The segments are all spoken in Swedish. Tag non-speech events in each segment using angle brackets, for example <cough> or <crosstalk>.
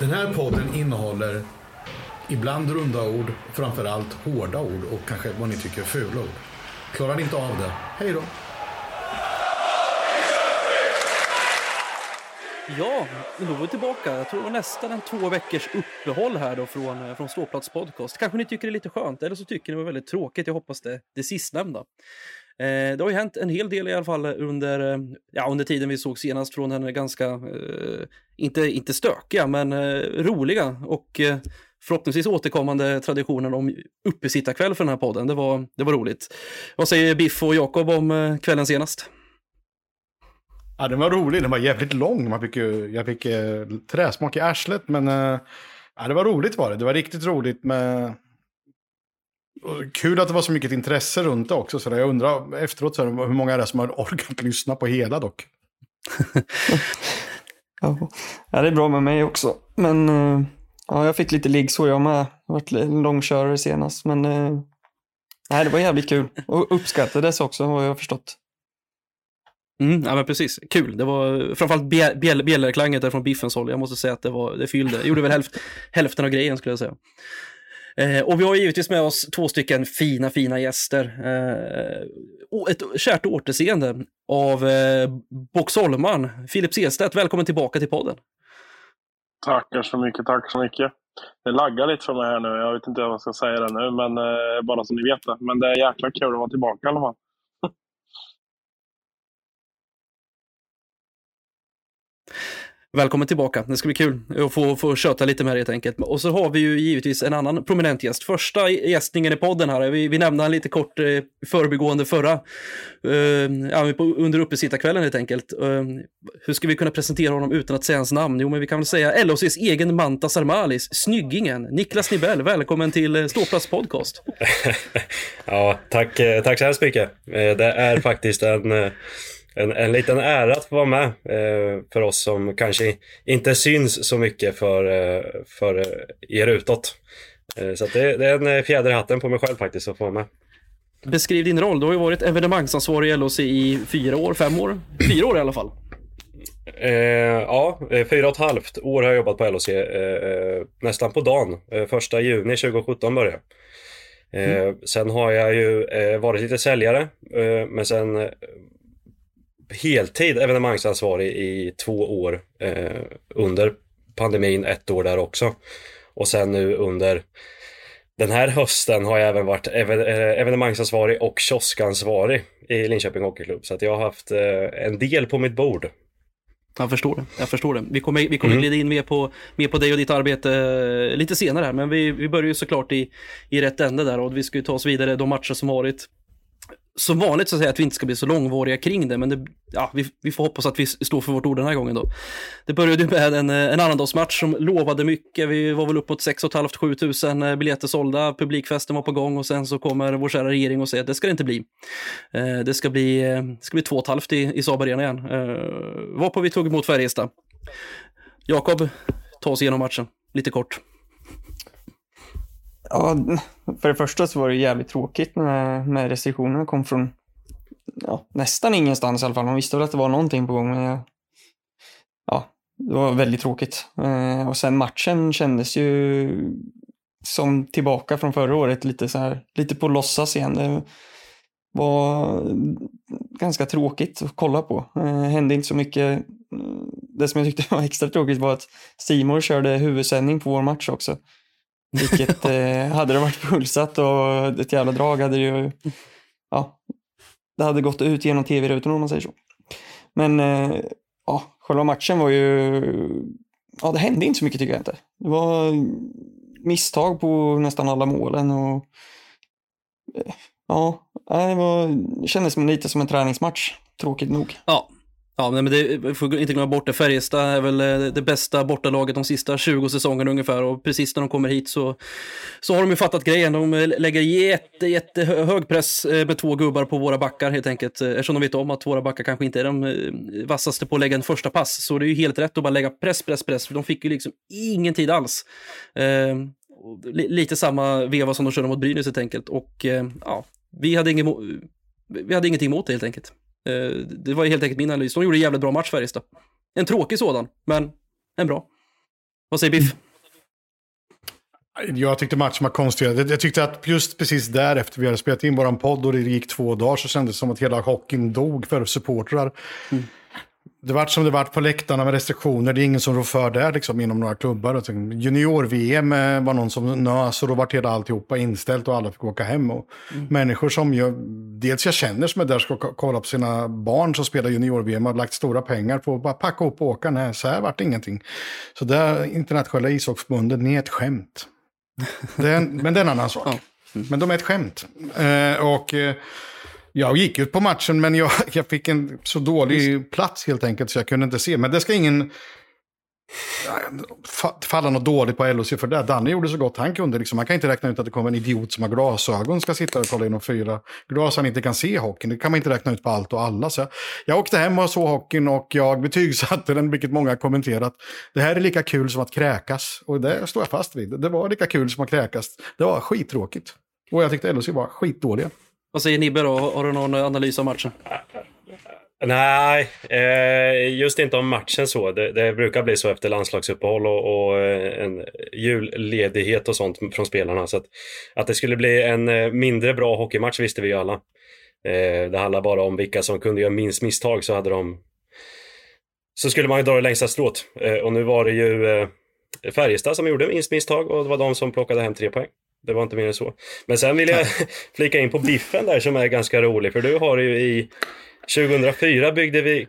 Den här podden innehåller ibland runda ord, framförallt hårda ord och kanske vad ni tycker är fula ord. Klarar ni inte av det, hej då! Ja, då är vi tillbaka. Jag tror nästan en två veckors uppehåll här då från, eh, från Ståplats podcast. Kanske ni tycker det är lite skönt, eller så tycker ni det var väldigt tråkigt. Jag hoppas det, det sistnämnda. Eh, det har ju hänt en hel del i alla fall under, eh, ja, under tiden vi såg senast från den ganska, eh, inte, inte stökiga, men eh, roliga och eh, förhoppningsvis återkommande traditionen om uppesittarkväll för den här podden. Det var, det var roligt. Vad säger Biff och Jakob om eh, kvällen senast? Ja, den var rolig. Den var jävligt lång. Man fick ju, jag fick eh, träsmak i arslet, men eh, ja, det var roligt var det. Det var riktigt roligt med... Kul att det var så mycket intresse runt det också. Så där, jag undrar efteråt så här, hur många är det som har orkat lyssna på hela dock. Ja. det är bra med mig också. Men eh, ja, jag fick lite liggsår jag med. Jag varit långkörare senast. Men eh, nej, det var jävligt kul. Och uppskattades också har jag förstått. Mm, ja men precis, kul. Det var framförallt bjäll- bjäll- bjällerklanget där från Biffens håll. Jag måste säga att det, var, det fyllde. Det gjorde väl hälft, hälften av grejen skulle jag säga. Eh, och vi har givetvis med oss två stycken fina, fina gäster. Eh, ett kärt återseende av eh, Boxholman, Filip Sestedt. Välkommen tillbaka till podden. Tackar så mycket, tack så mycket. Det laggar lite för mig här nu. Jag vet inte vad jag ska säga det nu, men eh, bara så ni vet det. Men det är jäkla kul att vara tillbaka i alla fall. Välkommen tillbaka. Det ska bli kul att få, få köta lite med dig helt enkelt. Och så har vi ju givetvis en annan prominent gäst. Första gästningen i podden här. Vi, vi nämnde han lite kort eh, förbigående förra, eh, under uppesittarkvällen helt enkelt. Eh, hur ska vi kunna presentera honom utan att säga hans namn? Jo, men vi kan väl säga LHCs egen Manta Sarmalis, snyggingen, Niklas Nibell. Välkommen till eh, Ståplats podcast. <laughs> Ja, tack, eh, tack så hemskt mycket. Eh, det är faktiskt en, en, en liten ära att få vara med eh, för oss som kanske inte syns så mycket för, eh, för eh, er utåt. Eh, Så det, det är en eh, fjäder i hatten på mig själv faktiskt att få vara med. Beskriv din roll. Du har ju varit evenemangsansvarig i LHC i fyra år, fem år? Fyra år i alla fall. Eh, ja, fyra och ett halvt år har jag jobbat på LHC. Eh, nästan på dagen. Första juni 2017 började jag. eh, Sen har jag ju eh, varit lite säljare, eh, men sen heltid evenemangsansvarig i två år eh, under pandemin, ett år där också. Och sen nu under den här hösten har jag även varit even, eh, evenemangsansvarig och kioskansvarig i Linköping Hockeyklubb. Så att jag har haft eh, en del på mitt bord. Jag förstår det. Jag förstår det. Vi kommer, vi kommer Mm. glida in mer på, mer på dig och ditt arbete eh, lite senare här, men vi, vi börjar ju såklart i, i rätt ände där och vi ska ju ta oss vidare de matcher som varit. Som vanligt så säger jag att vi inte ska bli så långvariga kring det, men det, ja, vi, vi får hoppas att vi står för vårt ord den här gången då. Det började ju med en, eh, en annandagsmatch som lovade mycket. Vi var väl uppåt 6 500-7 tusen eh, biljetter sålda, publikfesten var på gång och sen så kommer vår kära regering och säger att det ska det inte bli. Eh, det ska bli, eh, det ska bli 2 500 i, i Saab Arena igen. Eh, varpå vi tog emot Färjestad. Jakob, ta oss igenom matchen, lite kort. Ja, för det första så var det jävligt tråkigt när, när restriktionerna kom från ja, nästan ingenstans i alla fall. Man visste väl att det var någonting på gång, men jag, ja, det var väldigt tråkigt. Eh, och sen matchen kändes ju som tillbaka från förra året, lite så här, lite på låtsas igen. Det var ganska tråkigt att kolla på. Eh, hände inte så mycket. Mm, det som jag tyckte <laughs> var extra tråkigt var att Simor körde huvudsändning på vår match också. Vilket <laughs> eh, hade det varit fullsatt och ett jävla drag hade det ju, ja, det hade gått ut genom tv-rutan om man säger så. Men eh, ja, själva matchen var ju, ja det hände inte så mycket tycker jag inte. Det var misstag på nästan alla målen och eh, ja, det, var, det kändes lite som en träningsmatch, tråkigt nog. Ja, ja men det vi får inte glömma bort det. Färjestad är väl eh, det bästa bortalaget de sista 20 säsongerna ungefär och precis när de kommer hit så, så har de ju fattat grejen. De eh, lägger jätte, jätte hög press eh, med två gubbar på våra backar helt enkelt. Eftersom de vet om att våra backar kanske inte är de vassaste på att lägga en första pass. Så det är ju helt rätt att bara lägga press, press, press. För de fick ju liksom ingen tid alls. Eh, lite samma veva som de körde mot Brynäs helt enkelt. Och eh, ja, vi hade, ingen, vi hade ingenting emot det helt enkelt. Eh, Det var ju helt enkelt min analys. De gjorde en jävligt bra match Färjestad. En tråkig sådan, men en bra. Vad säger Biff? Jag tyckte matchen var konstig. Jag tyckte att just precis därefter vi hade spelat in våran podd och det gick två dagar så kändes det som att hela hockeyn dog för supportrar. Det vart som det vart på läktarna med restriktioner. Det är ingen som rår för där liksom, inom några klubbar. Junior-VM eh, var någon som nös och då vart hela alltihopa inställt och alla fick åka hem. Och Människor som jag, dels jag känner som är där ska ko- kolla på sina barn som spelar Junior-VM har lagt stora pengar på att bara packa upp och åka. Nej, så här vart det ingenting. Så där internationella ishockeyförbundet, ni är ett skämt. Det är en, men det är en annan sak. <laughs> Men de är ett skämt. Eh, och eh, jag gick ut på matchen men jag, <laughs> jag fick en så dålig plats helt enkelt så jag kunde inte se. Men det ska ingen falla något dåligt på LHC för det. Danne gjorde så gott han kunde. Liksom. Man kan inte räkna ut att det kommer en idiot som har glasögon ska sitta och kolla inom fyra glas han inte kan se hockeyn. Det kan man inte räkna ut på allt och alla. Så jag, jag åkte hem och såg hockeyn och jag betygsatte den, vilket många har kommenterat. Det här är lika kul som att kräkas. Och det står jag fast vid. Det var lika kul som att kräkas. Det var skittråkigt. Och jag tyckte LHC var skitdåliga. Vad säger Nibbe då? Har du någon analys av matchen? Nej, eh, just inte om matchen så. Det, det brukar bli så efter landslagsuppehåll och, och eh, en julledighet och sånt från spelarna. Så att, att det skulle bli en eh, mindre bra hockeymatch visste vi ju alla. Det handlar bara om vilka som kunde göra minst misstag så hade de... Så skulle man ju dra det längsta strået. Och nu var det ju Färjestad som gjorde minst misstag och det var de som plockade hem tre poäng. Det var inte mer än så. Men sen vill jag <laughs> flika in på biffen där som är ganska rolig för du har ju i 2004 byggde vi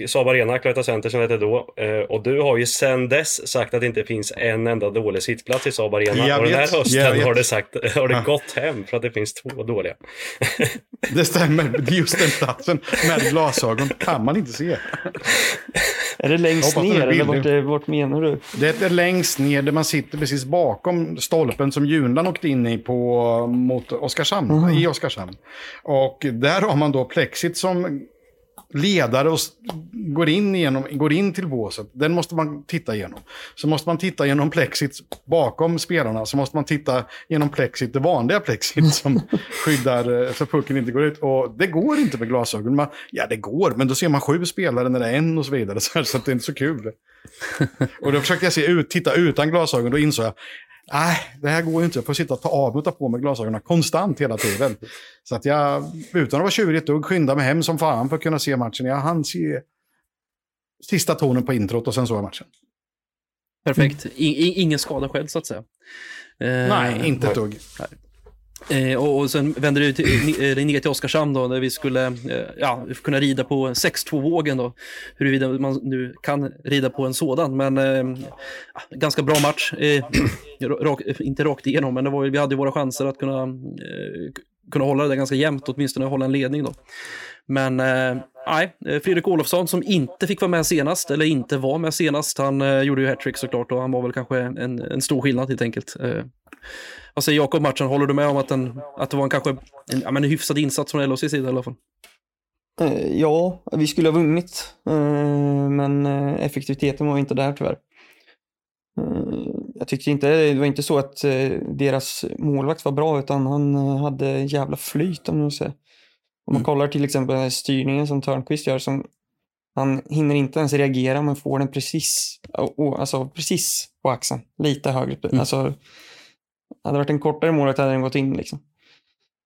eh, Saab Arena, Cloetta Center som det hette då. Eh, och du har ju sedan dess sagt att det inte finns en enda dålig sittplats i Saab Arena. Jag och den här vet, hösten vet. har det, sagt, har det Ja. gått hem för att det finns två dåliga. <laughs> Det stämmer. Det Just den platsen med glasögon kan man inte se. Är det längst ner eller billig. vart, är- vart menar du? Det är längst ner där man sitter precis bakom stolpen som Junland åkte in i på, mot Oskarshamn, i Oskarshamn. Och där har man då plexit som ledare och går in, igenom, går in till båset. Den måste man titta igenom. Så måste man titta genom plexit bakom spelarna. Så måste man titta genom plexit, det vanliga plexit <laughs> som skyddar eh, så pucken inte går ut. Och det går inte med glasögon. Man, ja, det går, men då ser man sju spelare när det är en och så vidare. <laughs> Så, det är inte så kul. <laughs> Och då försökte jag se ut, titta utan glasögon. Då insåg jag, nej, det här går ju inte. Jag får sitta och ta av och ta på mig glasögonen konstant hela tiden. Så att jag, utan att vara tjurig ett dugg, skyndade mig hem som fan för att kunna se matchen. Jag hann se sista tonen på introt och sen såg jag matchen. Perfekt. I, i, ingen skada själv så att säga. Eh, Nej, inte ett dugg. Eh, och, och sen vände det, till, ni- eh, ner till Oskarshamn då, där vi skulle eh, ja, kunna rida på 6-2-vågen då. Huruvida man nu kan rida på en sådan, men eh, ganska bra match. Eh, <clears throat> rak, inte rakt igenom, men det var, vi hade ju våra chanser att kunna, eh, kunna hålla det där ganska jämnt, åtminstone hålla en ledning då. Men eh, nej, eh, Fredrik Olofsson som inte fick vara med senast, eller inte var med senast, han eh, gjorde ju hattrick såklart och han var väl kanske en, en stor skillnad helt enkelt. Eh, vad säger Jakob matchen? Håller du med om att, den, att det var en kanske en, ja, men en hyfsad insats från LHCs sida i alla fall? Eh, Ja, vi skulle ha vunnit, eh, men eh, effektiviteten var inte där tyvärr. Jag tyckte inte, det var inte så att deras målvakt var bra, utan han hade jävla flyt om man säger. Om man Mm. kollar till exempel den här styrningen som Törnqvist gör, som han hinner inte ens reagera, men får den precis, alltså precis på axeln, lite högre. Mm. Alltså, hade det varit en kortare målvakt hade den gått in liksom.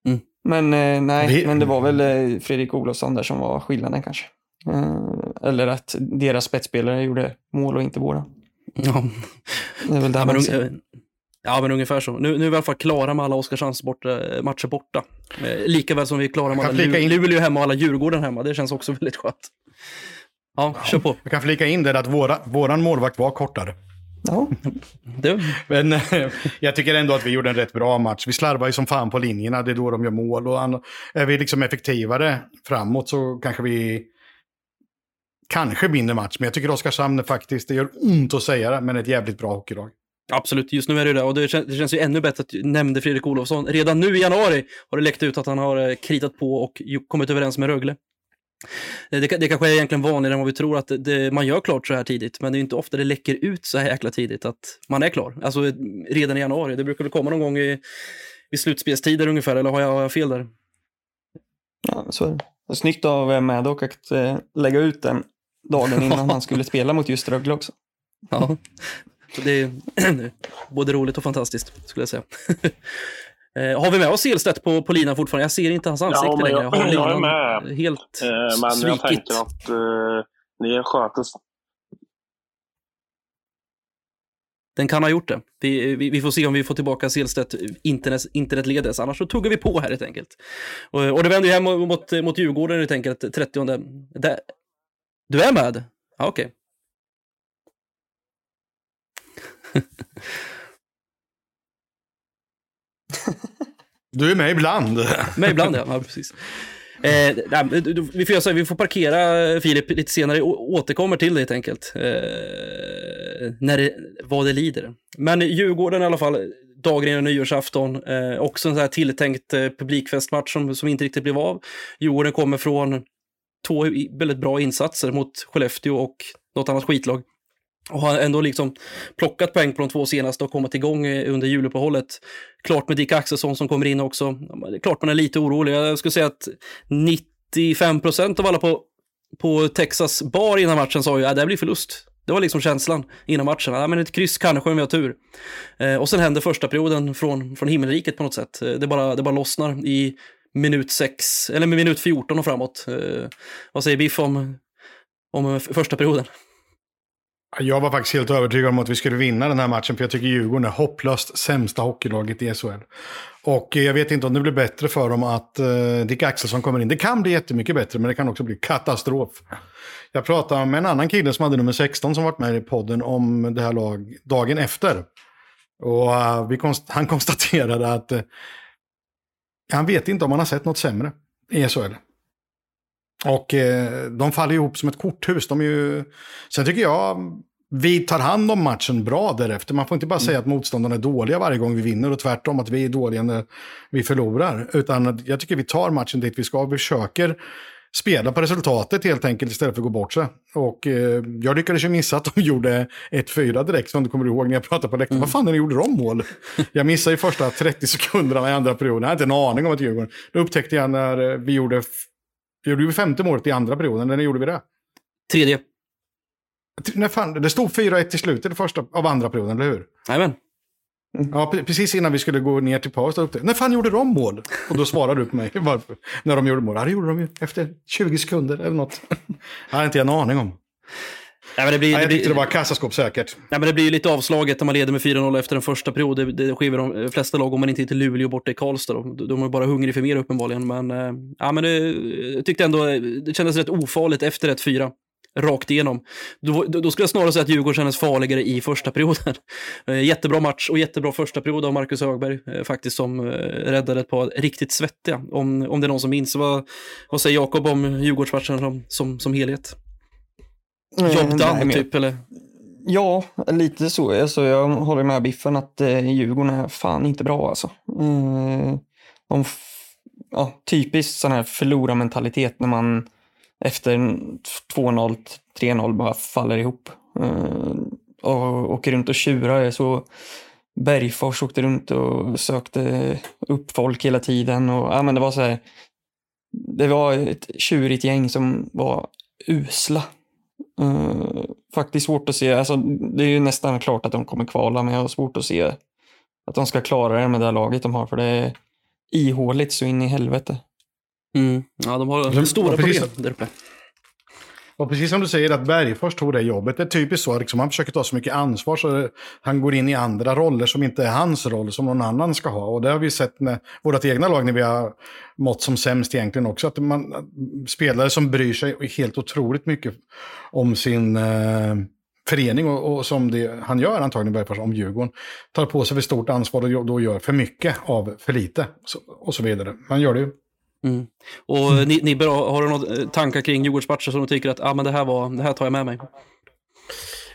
Mm. Men eh, nej, Vi- men det var väl eh, Fredrik Olofsson där som var skillnaden kanske. Eh, eller att deras spetsspelare gjorde mål och inte våra. Ja, Det är väl där ja, men, man un- ser. eh, ja men ungefär så. Nu, nu är vi i alla fall klara med alla Oskarshamns borta, matcher borta. Eh, lika väl som vi är klara med alla kan flika Lu- in- Luleå hemma och alla Djurgården hemma. Det känns också <laughs> väldigt skönt. Ja, kör på. Jag kan flika in det att våra, våran målvakt var kortare. Ja, Du, Men eh, jag tycker ändå att vi gjorde en rätt bra match. Vi slarvar ju som fan på linjerna, det är då de gör mål. Och är vi liksom effektivare framåt så kanske vi kanske vinner match. Men jag tycker Oskarshamn är faktiskt, det gör ont att säga det, men ett jävligt bra hockeylag. absolut, just nu är det det. Och det känns, det känns ju ännu bättre att du nämnde Fredrik Olofsson. Redan nu i januari har det läckt ut att han har eh, kritat på och kommit överens med Rögle. Eh, Det, det kanske är egentligen vanligare än vad vi tror att det, det, man gör klart så här tidigt, men det är inte ofta det läcker ut så här jäkla tidigt att man är klar. Alltså eh, redan i januari. Det brukar väl komma någon gång i, i slutspelstider ungefär, eller har jag, har jag fel där? ja så är det. snyggt av eh, Maddock att eh, lägga ut den dagen innan han skulle <laughs> spela mot just Rögle också. Ja. Det är <clears throat> både roligt och fantastiskt, skulle jag säga. <laughs> Eh, har vi med oss Selstedt på, på linan fortfarande? Jag ser inte hans ansikte Ja, men jag- längre. Har jag är med. Helt Eh, men jag svikit. tänker att eh, ni sköter Den kan ha gjort det. Vi, vi, vi får se om vi får tillbaka Selstedt internet, internetledes, annars så tuggar vi på här helt enkelt. Och, och det vänder ju hem mot, mot Djurgården helt enkelt, 30. Där. Du är med? Ja, okej. <laughs> Du är med ibland. Med ibland ja, ja precis. Eh, nej, vi, får, vi får parkera Filip lite senare, och återkommer till det helt enkelt. Eh, när det, vad det lider. Men Djurgården i alla fall, dagen innan nyårsafton, eh, också en sån här tilltänkt eh, publikfestmatch som, som inte riktigt blev av. Djurgården kommer från två väldigt bra insatser mot Skellefteå och något annat skitlag. Och har ändå liksom plockat poäng på de två senaste och kommit igång eh, under juluppehållet. Klart med Dick Axelsson som kommer in också. Klart man är lite orolig. Jag skulle säga att 95 procent av alla på, på Texas bar innan matchen sa ju att det blir förlust. Det var liksom känslan innan matchen. Ja, men ett kryss kanske om vi har tur. Eh, och sen händer första perioden från, från himmelriket på något sätt. Eh, det, bara, det bara lossnar i minut 6, eller minut 14 och framåt. Eh, vad säger Biff om, om första perioden? Jag var faktiskt helt övertygad om att vi skulle vinna den här matchen, för jag tycker Djurgården är hopplöst sämsta hockeylaget i SHL. Och eh, jag vet inte om det blir bättre för dem att eh, Dick Axelsson kommer in. Det kan bli jättemycket bättre, men det kan också bli katastrof. Jag pratade med en annan kille som hade nummer 16 som varit med i podden om det här lag dagen efter. Och eh, vi konst han <laughs> konstaterade att eh, han vet inte om han har sett något sämre i SHL. Och eh, de faller ihop som ett korthus. De är ju... Sen tycker jag vi tar hand om matchen bra därefter. Man får inte bara säga att motståndarna är dåliga varje gång vi vinner och tvärtom att vi är dåliga när vi förlorar. Utan jag tycker vi tar matchen dit vi ska. Vi försöker spela på resultatet helt enkelt istället för att gå bort sig. Och eh, jag lyckades ju missa att de <laughs> gjorde 1-4 direkt som du kommer ihåg när jag pratade på läktaren. Vad fan är det gjorde de mål? Jag missade ju första 30 sekunderna i andra perioden. Jag hade inte en aning om att Djurgården. Då upptäckte jag när eh, vi gjorde, gjorde ju femte målet i andra perioden. När gjorde vi det? Tredje. När fan, det stod 4-1 i slutet första, av andra perioden, eller hur? Jajamän. Ja, pre- precis innan vi skulle gå ner till paus. jag, När fan gjorde de mål? Och då svarade du på mig <laughs> varför. När de gjorde mål. Ja, det gjorde de ju efter 20 sekunder eller något. <laughs> Jag hade inte en aning om. Nej, men det blir, Nej, det jag blir, tyckte det var kassaskåpssäkert. Nej, men det blir ju lite avslaget när man leder med 4-0 efter den första perioden. Det, det sker de flesta lag om man inte är till Luleå borta i Karlstad. De är bara hungriga för mer uppenbarligen. Men, eh, ja, men det, jag tyckte ändå eh, det kändes rätt ofarligt efter 1-4. Rakt igenom. Då, då då skulle jag snarare säga att Djurgården kändes farligare i första perioden. <laughs> Eh, Jättebra match och jättebra första period av Marcus Högberg eh, faktiskt som eh, räddade ett par riktigt svettiga. Om, om det är någon som minns. Vad, vad säger Jakob om Djurgårdsmatchen som, som, som helhet? Jobb done typ eller? Ja, lite så. Alltså, jag håller med Biffen att eh, Djurgården är fan inte bra alltså. Eh, de ja, typiskt sån här förlorarmentalitet när man efter en 2-0, 3-0 bara faller ihop. Eh, och åker runt och tjurar. Så Bergfors åkte runt och sökte upp folk hela tiden. Och, ja, men det var så här, det var ett tjurigt gäng som var usla. Eh, faktiskt svårt att se. Alltså, det är ju nästan klart att de kommer kvala, men jag har svårt att se att de ska klara det med det här laget de har, för det är ihåligt så in i helvete. Mm. Ja, de har De- stora problem där uppe. Och precis som du säger att Bergfors tog det jobbet. Det är typiskt så. Liksom, han försöker ta så mycket ansvar så han går in i andra roller som inte är hans roll, som någon annan ska ha. Och det har vi sett med vårt egna lag när vi har mått som sämst egentligen också. Att man, eh, spelare som bryr sig helt otroligt mycket om sin eh, förening och, och som det, han gör antagligen Bergfors om Djurgården. Tar på sig för stort ansvar och då gör för mycket av för lite. Så, och så vidare. Man gör det ju. Mm. Och ni, ni har du några eh, tankar kring Djurgårdsmatcher som du tycker att ah, men det, här var, det här tar jag med mig?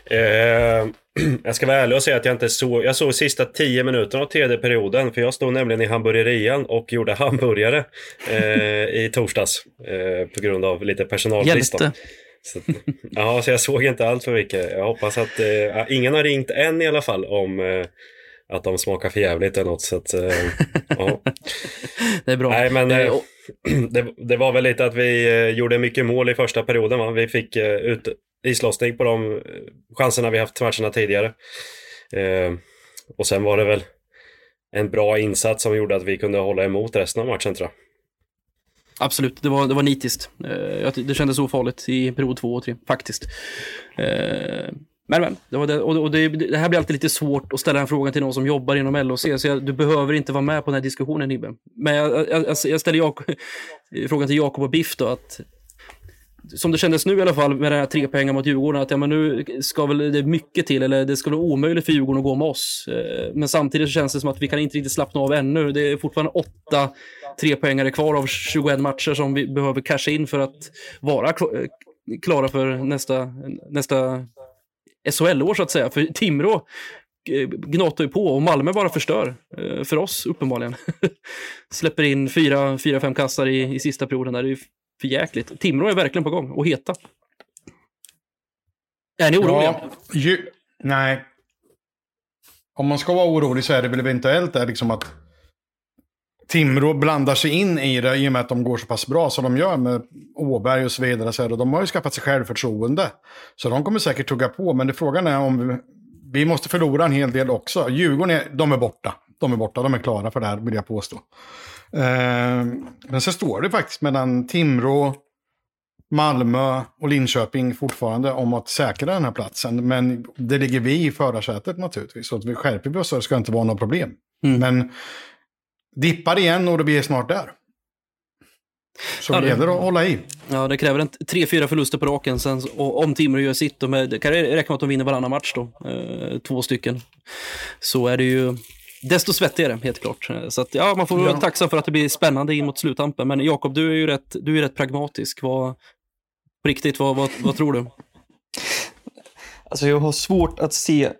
Eh, <clears throat> jag ska vara ärlig och säga att jag inte såg, jag såg sista tio minuterna av tredje perioden. För jag stod nämligen i hamburgerian och gjorde hamburgare eh, i torsdags. Eh, på grund av lite personalbrist. Så, ja, så jag såg inte allt för mycket. Jag hoppas att eh, ingen har ringt än i alla fall om eh, att de smakar för jävligt eller något. Så att, eh, <laughs> ja. Det är bra. Nej, men Eh, eh, <clears throat> det, det var väl lite att vi eh, gjorde mycket mål i första perioden. Va? Vi fick ut, islossning på de chanserna vi haft matcherna tidigare. Och sen var det väl en bra insats som gjorde att vi kunde hålla emot resten av matchen tror jag. Absolut, det var, det var nitiskt. Det kändes ofarligt i period två och tre, faktiskt. Men, men, det, var det, och det, det, här blir alltid lite svårt att ställa en fråga till någon som jobbar inom LOC, så jag, du behöver inte vara med på den här diskussionen Nibbe. Men jag, jag, jag ställer Jak frågan till Jakob och Biff då, att som det kändes nu i alla fall med den här tre pengar mot Djurgården, att ja, men nu ska väl det mycket till, eller det ska vara omöjligt för Djurgården att gå med oss. Eh, men samtidigt så känns det som att vi kan inte riktigt slappna av ännu. Det är fortfarande åtta trepoängare kvar av 21 matcher som vi behöver casha in för att vara klara för nästa, nästa SHL-år så att säga. För Timrå eh, gnatar ju på och Malmö bara förstör eh, för oss uppenbarligen. <laughs> Släpper in fyra, fyra fem kassar i, i sista perioden där. Det är för jäkligt. Timrå är verkligen på gång och heta. Är ni oroliga? Ja, ju, nej. Om man ska vara orolig så är det väl eventuellt där liksom att Timrå blandar sig in i det i och med att de går så pass bra som de gör med Åberg och så vidare. Så här, och de har ju skaffat sig självförtroende. Så de kommer säkert tugga på. Men det frågan är om vi, vi måste förlora en hel del också. Djurgården är, de är borta. De är borta, de är klara för det här vill jag påstå. Eh, men så står det faktiskt mellan Timrå, Malmö och Linköping fortfarande om att säkra den här platsen. Men det ligger vi i förarsätet naturligtvis. Så att vi skärper vi oss så det ska inte vara några problem. Mm. Men dippar igen och då blir snart där. Så ja, det gäller att hålla i. Ja, det kräver en tre, fyra förluster på raken. Sen, och om Timrå gör sitt, med, det kan räcka med att de vinner varannan match då, eh, två stycken, så är det ju desto svettigare, helt klart. Så att, ja, man får vara ja. tacksam för att det blir spännande in mot sluttampen. Men Jakob, du är ju rätt, du är rätt pragmatisk. Vad, på riktigt, vad, vad, vad tror du? Alltså jag har svårt att se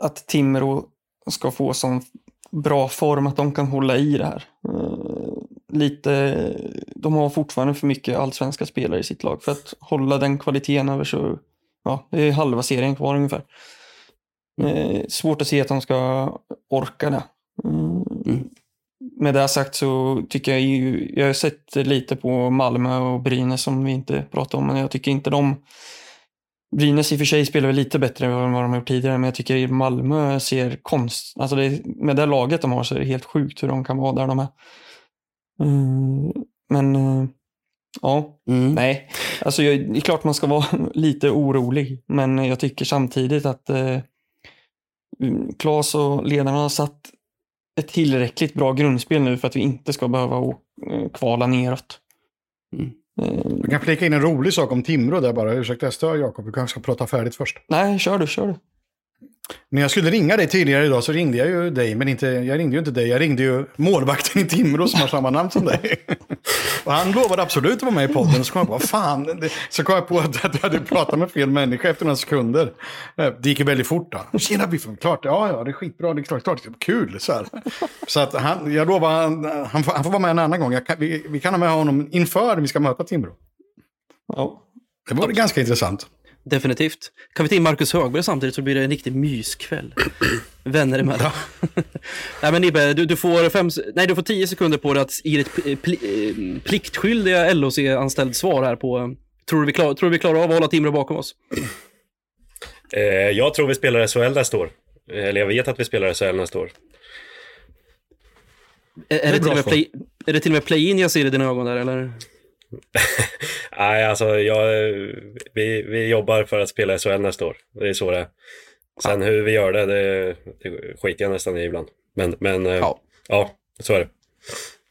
att Timrå ska få sån bra form att de kan hålla i det här. Uh, lite, de har fortfarande för mycket allsvenska spelare i sitt lag för att hålla den kvaliteten över så, ja, det är halva serien kvar ungefär. Uh, svårt att se att de ska orka det. Uh, mm. Med det sagt så tycker jag ju, jag har sett lite på Malmö och Brynäs som vi inte pratar om, men jag tycker inte de Brynäs i och för sig spelar väl lite bättre än vad de har gjort tidigare, men jag tycker Malmö ser konst... Alltså det, med det laget de har så är det helt sjukt hur de kan vara där de är. Mm, men uh, ja, mm. nej. Alltså jag, det är klart man ska vara <laughs> lite orolig, men jag tycker samtidigt att uh, Klas och ledarna har satt ett tillräckligt bra grundspel nu för att vi inte ska behöva uh, kvala neråt. Mm. Jag kan flika in en rolig sak om Timrå där bara. Ursäkta jag stör Jakob, Du kanske ska prata färdigt först. Nej, kör du, kör du. När jag skulle ringa dig tidigare idag så ringde jag ju dig, men inte, jag ringde ju inte dig. Jag ringde ju målvakten i Timrå som har samma namn som dig. <laughs> och han lovade absolut att vara med i podden. Så kom jag på, fan. Så kom jag på att jag hade pratat med fel människa efter några sekunder. Det gick ju väldigt fort då. Tjena Biffen, klart, ja ja, det är skitbra, det är klart, klart kul. Så, här. så att han, jag lovar, han, han, får, han får vara med en annan gång. Kan, vi, vi kan ha med honom inför vi ska möta Timrå. Ja. Det vore ganska intressant. Definitivt. Kan vi ta in Marcus Högberg samtidigt så blir det en riktig myskväll. <clears throat> Vänner emellan. Ja. <laughs> nej men Nibbe, du, du, får fem, nej, du får tio sekunder på dig att ge ditt pl, eh, pliktskyldiga LOC-anställd svar här på... Tror du vi, klar, tror vi klarar av att hålla Timrå bakom oss? <clears throat> Eh, jag tror vi spelar SHL nästa år. Eller jag vet att vi spelar SHL nästa år. Är, är, det, det, till med play, är det till och med play-in jag ser i dina ögon där, eller? <laughs> Nej, alltså jag, vi, vi jobbar för att spela SHL nästa år. Det är så det är. Sen ja. hur vi gör det, det, det skiter jag nästan i ibland. Men, men eh, ja. ja, så är det.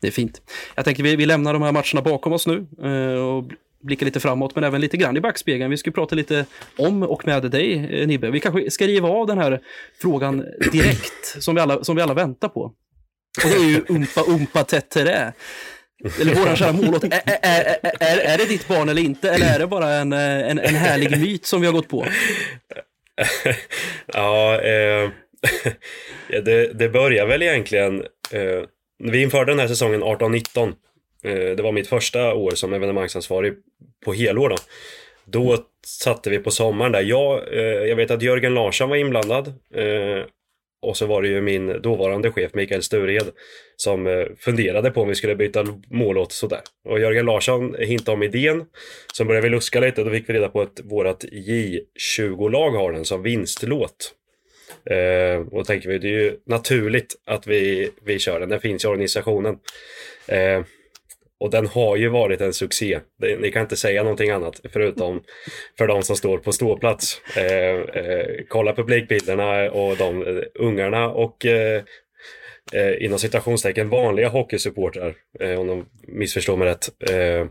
Det är fint. Jag tänker vi, vi lämnar de här matcherna bakom oss nu eh, och blickar lite framåt, men även lite grann i backspegeln. Vi ska prata lite om och med dig, eh, Nibbe. Vi kanske ska riva av den här frågan direkt, som vi alla, som vi alla väntar på. Och det är ju <laughs> Umpa Umpa Tettere. Eller våran kära målåt. Är, är, är, är, det ditt barn eller inte? Eller är det bara en, eh, en, en härlig myt som vi har gått på? <laughs> ja, eh, <laughs> det, det börjar väl egentligen... Eh, vi införde den här säsongen 18-19. Eh, det var mitt första år som evenemangsansvarig på helår. Då, då satte vi på sommaren där. Jag, eh, jag vet att Jörgen Larsson var inblandad. Eh, och så var det ju min dåvarande chef Mikael Stured som eh, funderade på om vi skulle byta målåt sådär. Och Jörgen Larsson hintade om idén. Sen började vi luska lite och då fick vi reda på att vårt J20-lag har den som vinstlåt. Eh, och då tänker vi, det är ju naturligt att vi, vi kör den. Den finns i organisationen. Eh, och den har ju varit en succé. Ni kan inte säga någonting annat förutom för de som står på ståplats. Eh, eh, kolla publikbilderna och de eh, ungarna och eh, eh, inom citationstecken vanliga hockeysupportrar, eh, om de missförstår mig rätt, eh,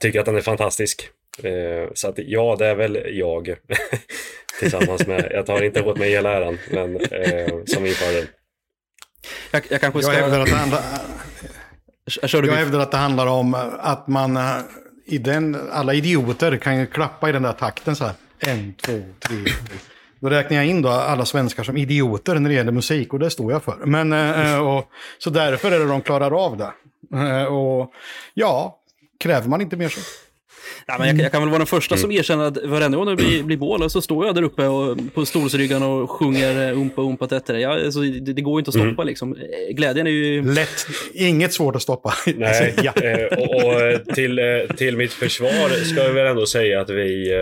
tycker att den är fantastisk. Eh, så att ja, det är väl jag <laughs> tillsammans med, jag tar inte åt mig hela äran, men eh, som inför den. Jag, jag kanske Jag ska... hävdar, att det du jag hävdar att det handlar om att man, eh, i den, alla idioter kan ju klappa i den där takten så här. En, två, tre. Då räknar jag in då alla svenskar som idioter när det gäller musik och det står jag för. Men, eh, och, så därför är det de klarar av det. Eh, Och ja, kräver man inte mer så. Ja, men jag, jag kan väl vara den första som erkänner att varenda gång det blir, blir mål så står jag där uppe och, på stolsryggen och sjunger eh, Umpa Umpa. Ja, alltså, det, det går inte att stoppa liksom. Eh, Glädjen är ju... Lätt, inget svårt att stoppa. <laughs> Nej, ja. eh, och, och till, till mitt försvar ska jag väl ändå säga att vi,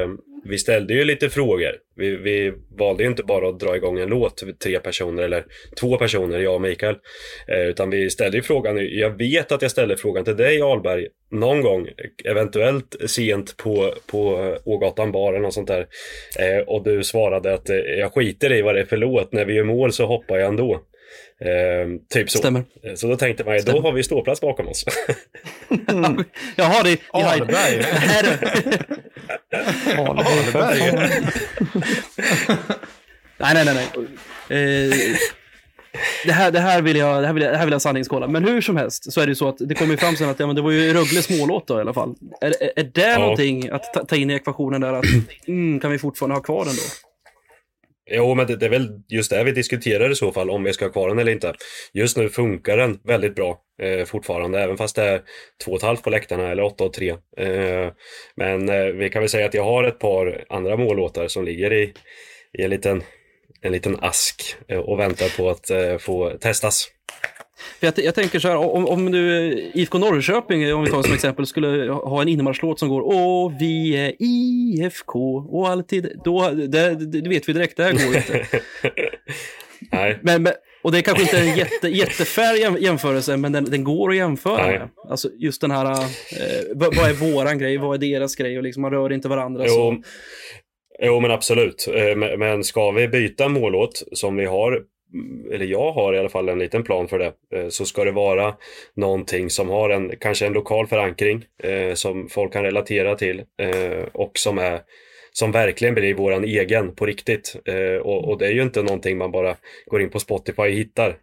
vi ställde ju lite frågor. Vi, vi valde ju inte bara att dra igång en låt tre personer eller två personer, jag och Mikael. Eh, utan vi ställde ju frågan, jag vet att jag ställde frågan till dig Alberg någon gång, eventuellt sent på, på Ågatan bar eller något sånt där. Eh, och du svarade att eh, jag skiter i vad det är för låt, när vi gör mål så hoppar jag ändå. Eh, typ så. Stämmer. Eh, Så då tänkte man ju, då Stämmer. har vi ståplats bakom oss. <laughs> Jaha, det... det här- Alberg. Här, Alberg. nej, nej, nej. nej. Eh, det, här, det, här vill jag, det, här vill jag, det här vill jag sanningskolla. Men hur som helst så är det ju så att det kommer ju fram sen att ja, men det var ju Rögles smålåt då i alla fall. Är, är, är det Ja. någonting att ta, ta in i ekvationen där att mm, kan vi fortfarande ha kvar den då? Jo, men det, det är väl just det vi diskuterar i så fall, om vi ska ha kvar den eller inte. Just nu funkar den väldigt bra eh, fortfarande, även fast det är två och ett halvt på läktarna eller åtta och tre. Eh, men eh, vi kan väl säga att jag har ett par andra mållåtar som ligger i, i en, liten, en liten ask eh, och väntar på att eh, få testas. Jag, jag tänker så här, om, om du IFK Norrköping, om vi tar som exempel, skulle ha en inmarschlåt som går Åh, vi är IFK och alltid, då, det, det, vet vi direkt, det här går inte. <laughs> Nej, Men, men, och det är kanske inte en jätte, jättefair jäm- jämförelse, men den, den går att jämföra Nej. med. Alltså just den här, eh, vad, vad är våran grej, vad är deras grej och liksom, man rör inte varandra. Så. Jo, jo, men absolut. Eh, men- ska vi byta mållåt som vi har, eller jag har i alla fall en liten plan för det, eh, så ska det vara någonting som har en, kanske en lokal förankring eh, som folk kan relatera till eh, och som är som verkligen blir våran egen på riktigt. Och, och det är ju inte någonting man bara går in på Spotify och hittar.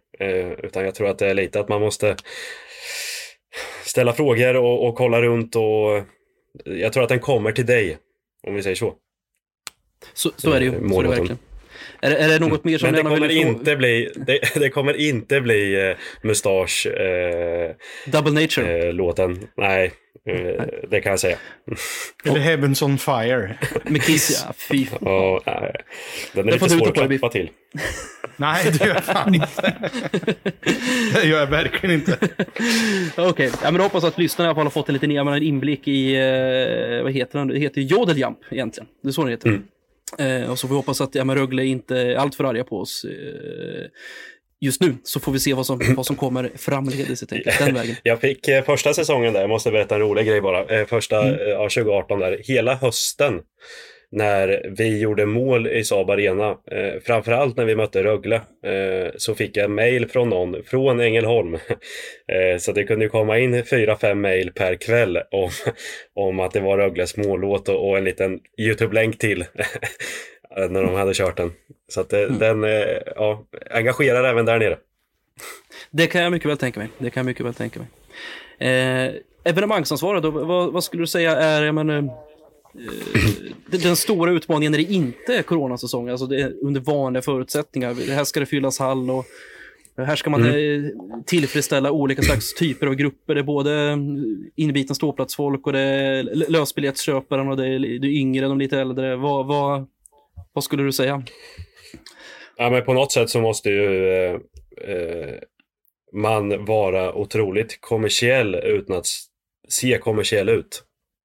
Utan jag tror att det är lite att man måste ställa frågor och, och kolla runt och jag tror att den kommer till dig. Om vi säger så. Så, så är det ju. Så är det verkligen. Är, det- är det något mer som Men det gärna kommer vill fråga? inte bli, det, det kommer inte bli eh, mustasch eh, Double Nature. eh, låten. Nej, eh, det kan jag säga. Eller Heavens on fire. Med Kiss, ja. <laughs> Fy fan. Nej, den är Den får lite svår att klappa till. Nej, det gör jag fan inte. <laughs> Det gör jag verkligen inte. Okej, ja, men då hoppas jag att lyssnarna i alla fall har fått en liten inblick i, vad heter den? Det heter Jodeljump egentligen. Det är så den heter. Mm. Eh, och så får vi hoppas att ja, men Rögle inte är allt för arga på oss eh, just nu. Så får vi se vad som, vad som kommer framledes helt enkelt, den vägen. <laughs> Jag fick eh, första säsongen där, jag måste berätta en rolig grej bara. Eh, första, Mm. eh, ja, 2018 där, hela hösten när vi gjorde mål i Saab Arena, eh, framförallt när vi mötte Rögle, eh, så fick jag mail från någon från Ängelholm. <laughs> eh, så det kunde komma in fyra, fem mail per kväll om, <laughs> om att det var Rögles mållåt och, och en liten YouTube-länk till <laughs> när de hade kört den. Så att det, den eh, ja, engagerar även där nere. Det kan jag mycket väl tänka mig. Det kan jag mycket väl tänka mig. Eh, evenemangsansvaret, vad, vad skulle du säga är jag menar, eh, den- den stora utmaningen när det inte är coronasäsong, alltså det är under vanliga förutsättningar. Här ska det fyllas hall och här ska man eh, tillfredsställa olika slags typer av grupper. Det är både inbiten ståplatsfolk och det är lösbiljettsköparen och det är, är yngre, de lite äldre. Vad, vad, vad skulle du säga? ja, men på något sätt så måste ju eh, eh, man vara otroligt kommersiell utan att se kommersiell ut.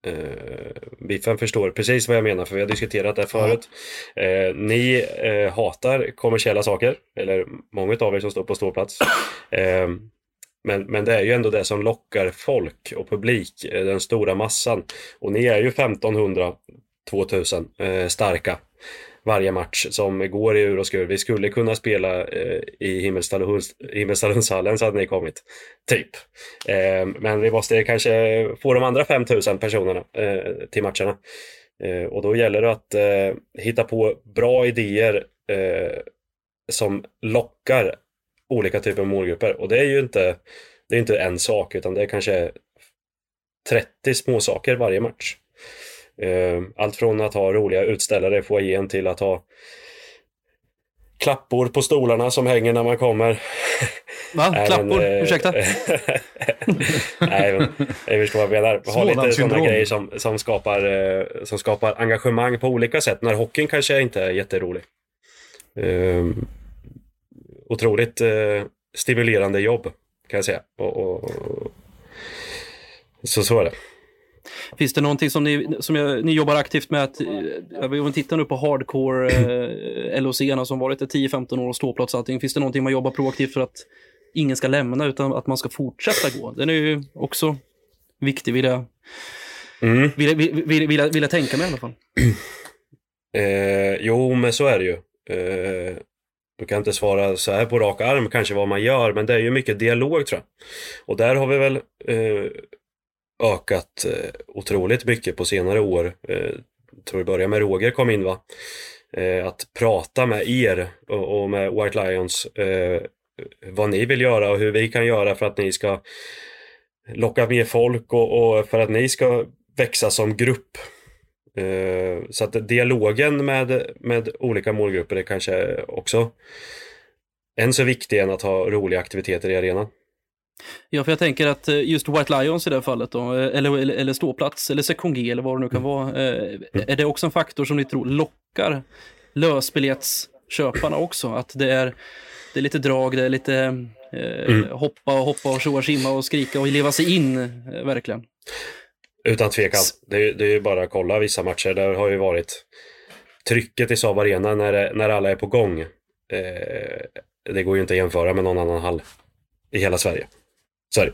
Eh, Biffen förstår precis vad jag menar för vi har diskuterat det förut. Eh, ni eh, hatar kommersiella saker, eller många av er som står på ståplats. <coughs> Eh, men, men det är ju ändå det som lockar folk och publik, eh, den stora massan. Och ni är ju 1500, 2000 eh, starka varje match som går i ur och skur. Vi skulle kunna spela eh, i Himmelstalundshallen så hade ni kommit. Typ. Eh, men vi måste kanske få de andra 5000 personerna eh, till matcherna. Eh, och då gäller det att eh, hitta på bra idéer eh, som lockar olika typer av målgrupper. Och det är ju inte, det är inte en sak utan det är kanske 30 små saker varje match. Eh, allt från att ha roliga utställare i foajén till att ha klappor på stolarna som hänger när man kommer. Va? <laughs> Klappor? <laughs> Men, eh, Ursäkta? Nej, men jag förstår vad jag menar. Ha lite sådana grejer som, som, skapar, eh, som skapar engagemang på olika sätt när hockeyn kanske inte är jätterolig. Eh, otroligt eh, stimulerande jobb kan jag säga. Och, och, så, så är det. Finns det någonting som ni, som jag, ni jobbar aktivt med? Att, jag vill titta nu på hardcore eh, LOC som varit 10-15 år och ståplats och allting. Finns det någonting man jobbar proaktivt för att ingen ska lämna utan att man ska fortsätta gå? Den är ju också viktig vill jag, mm. vill, vill, vill, vill, vill jag tänka mig i alla fall. <clears throat> Eh, jo, men så är det ju. Eh, du kan inte svara så här på rak arm kanske vad man gör, men det är ju mycket dialog tror jag. Och där har vi väl eh, ökat eh, otroligt mycket på senare år. Eh, tror det börjar med Roger kom in va. Eh, att prata med er och, och med White Lions eh, vad ni vill göra och hur vi kan göra för att ni ska locka mer folk och, och för att ni ska växa som grupp. Eh, så att dialogen med, med olika målgrupper är kanske också än så viktig än att ha roliga aktiviteter i arenan. Ja, för jag tänker att eh, just White Lions i det här fallet, då, eh, eller, eller, eller ståplats, eller sektion G eller vad det nu kan mm. vara, eh, är det också en faktor som ni tror lockar lösbiljettsköparna också? Att det är, det är lite drag, det är lite mm. hoppa och hoppa och tjoa, simma och skrika och leva sig in, verkligen. Utan tvekan. Det är, det är bara att kolla vissa matcher. Där har ju varit trycket i Saab Arena när, när alla är på gång. Eh, det går ju inte att jämföra med någon annan hall i hela Sverige. Så är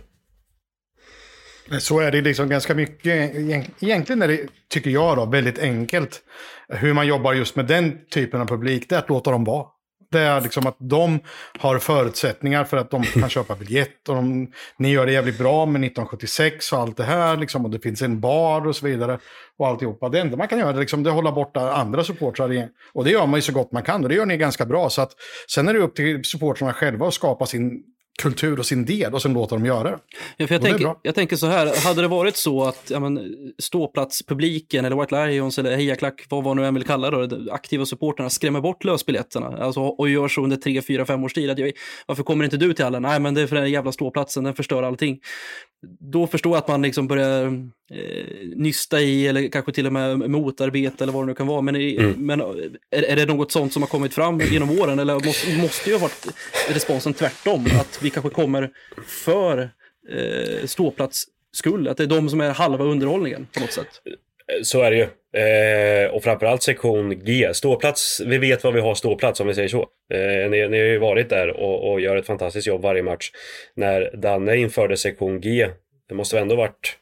det. Så är det liksom ganska mycket. Egentligen är det, tycker jag, då, väldigt enkelt. Hur man jobbar just med den typen av publik, det är att låta dem vara. Det är liksom att de har förutsättningar för att de kan <laughs> köpa biljett. Och de, ni gör det jävligt bra med 1976 och allt det här. Liksom, och det finns en bar och så vidare. Och alltihopa. Det enda man kan göra liksom, det är att hålla borta andra supportrar. Och det gör man ju så gott man kan. Och det gör ni ganska bra. Så att, sen är det upp till supportrarna själva att skapa sin kultur och sin del och sen låta dem göra det. Ja, för jag, tänker, jag tänker så här, hade det varit så att ja, men, ståplatspubliken eller White Lions eller Hejaklack, vad man nu än vill kalla det, de aktiva supporterna skrämmer bort lösbiljetterna alltså, och gör så under tre, fyra, fem års tid. Att jag, varför kommer inte du till alla? Nej, men det är för den jävla ståplatsen, den förstör allting. Då förstår jag att man liksom börjar eh, nysta i eller kanske till och med motarbeta eller vad det nu kan vara. Men, i, mm. men är, är, det något sånt som har kommit fram genom åren eller måste, måste ju ha varit responsen tvärtom? Att vi kanske kommer för eh, ståplats skull? Att det är de som är halva underhållningen på något sätt? Så är det ju. Eh, och framförallt sektion G. Ståplats, vi vet vad vi har ståplats om vi säger så. Eh, ni, ni har ju varit där och, och, gör ett fantastiskt jobb varje match. När Danne införde sektion G, det måste ändå varit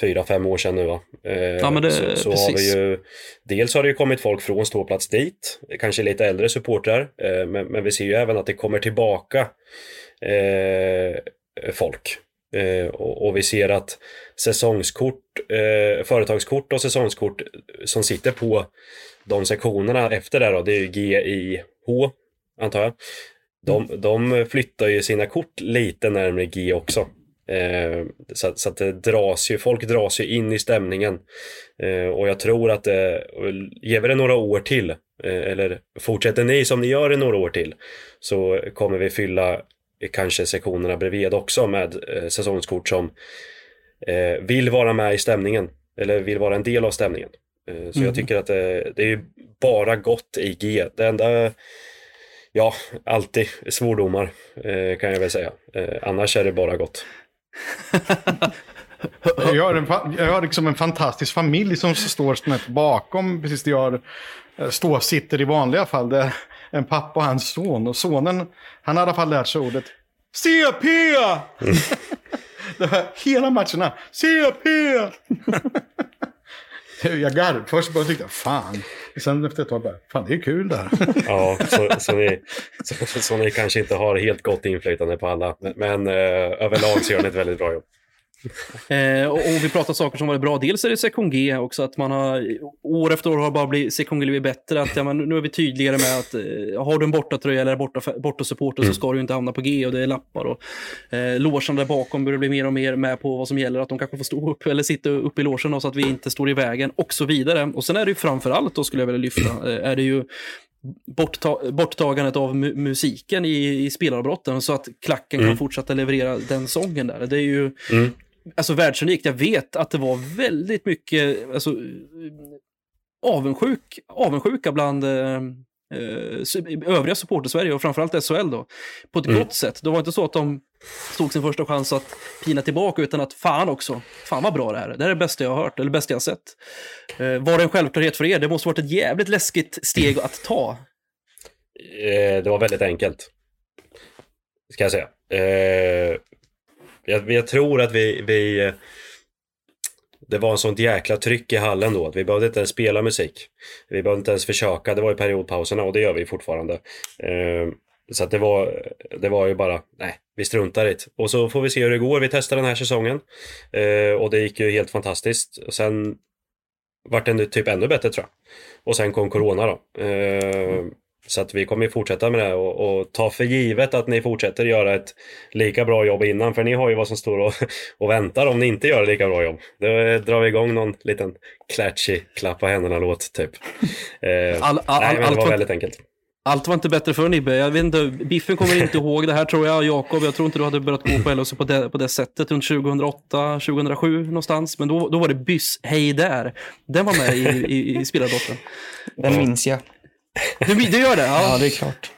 fyra, fem år sedan nu va? Eh, ja, det, så, så har vi ju, dels har det ju kommit folk från ståplats dit, kanske lite äldre supportrar, eh, men, men, vi ser ju även att det kommer tillbaka eh, folk. Eh, och, och, vi ser att säsongskort, eh, företagskort och säsongskort som sitter på de sektionerna efter det då, det är ju GIH antar jag. De, de flyttar ju sina kort lite närmare G också. Eh, så, så, att det dras ju, folk dras ju in i stämningen. Eh, och jag tror att eh, ger vi det några år till, eh, eller fortsätter ni som ni gör i några år till, så kommer vi fylla kanske sektionerna bredvid också med eh, säsongskort som eh, vill vara med i stämningen, eller vill vara en del av stämningen. Eh, så mm. jag tycker att det, det är bara gott i G. Det enda Ja, alltid svordomar eh, kan jag väl säga. Eh, annars är det bara gott. <laughs> Jag har, en, jag har liksom en fantastisk familj som står snett bakom precis där jag eh, står, sitter i vanliga fall. Det är en pappa och hans son. Och sonen, han har i alla fall lärt sig ordet CP! <laughs> det var hela matcherna. CP! <laughs> jag garv. Först bara tyckte jag, fan. Sen efter ett tag bara, fan det är kul det här. <laughs> Ja, så, så, ni, så, så ni kanske inte har helt gott inflytande på alla. Men, men eh, överlag så gör ni ett väldigt bra jobb. <laughs> Eh, och, och vi pratar saker som varit bra. Dels är det sektion G också, att man har år efter år har bara blivit sektion G blivit bättre. Att, ja, men, nu är vi tydligare med att eh, har du en bortatröja eller borta, bortasupporter så ska du inte hamna på G och det är lappar. Och, eh, logen där bakom börjar bli mer och mer med på vad som gäller. Att de kanske får stå upp eller sitta upp i logen så att vi inte står i vägen och så vidare. Och sen är det ju framför allt, då skulle jag vilja lyfta, eh, är det ju bortta, borttagandet av mu musiken i, i spelaravbrotten så att klacken kan Mm. fortsätta leverera den sången där. Det är ju Mm. Alltså världsunikt. Jag vet att det var väldigt mycket alltså, avundsjuk, avundsjuka bland eh, eh, övriga supporter Sverige och framförallt SHL då. På ett Mm. gott sätt. Det var inte så att de tog sin första chans att pina tillbaka utan att fan också, fan vad bra det här är. Det här är det bästa jag har hört, eller bästa jag har sett. Eh, var det en självklarhet för er? Det måste varit ett jävligt läskigt steg att ta. Eh, det var väldigt enkelt. Ska jag säga. Eh, jag, jag tror att vi, vi... Eh, det var en sånt jäkla tryck i hallen då att vi behövde inte ens spela musik. Vi behövde inte ens försöka. Det var i periodpauserna och det gör vi fortfarande. Eh, så att det var, det var ju bara, nej, vi struntar i det. Och så får vi se hur det går. Vi testar den här säsongen. Eh, och det gick ju helt fantastiskt. Och sen vart det typ ännu bättre tror jag. Och sen kom corona då. Eh, så att vi kommer ju fortsätta med det och, och ta för givet att ni fortsätter göra ett lika bra jobb innan. För ni har ju vad som står och, <laughs> och väntar om ni inte gör ett lika bra jobb. Då drar vi igång någon liten klatschig klappa händerna-låt typ. Eh, All, all, nej, men det allt, var var, väldigt enkelt. allt var inte bättre för Nibbe. Jag vet inte, Biffen kommer inte ihåg det här tror jag. Jakob, jag tror inte du hade börjat gå på LHC på det, på det sättet runt 2008, 2007 någonstans. Men då, då var det Byss Hej där. Den var med i, i, i spelardottern. Den minns jag. Du, du gör det? Ja, Ja. det är klart.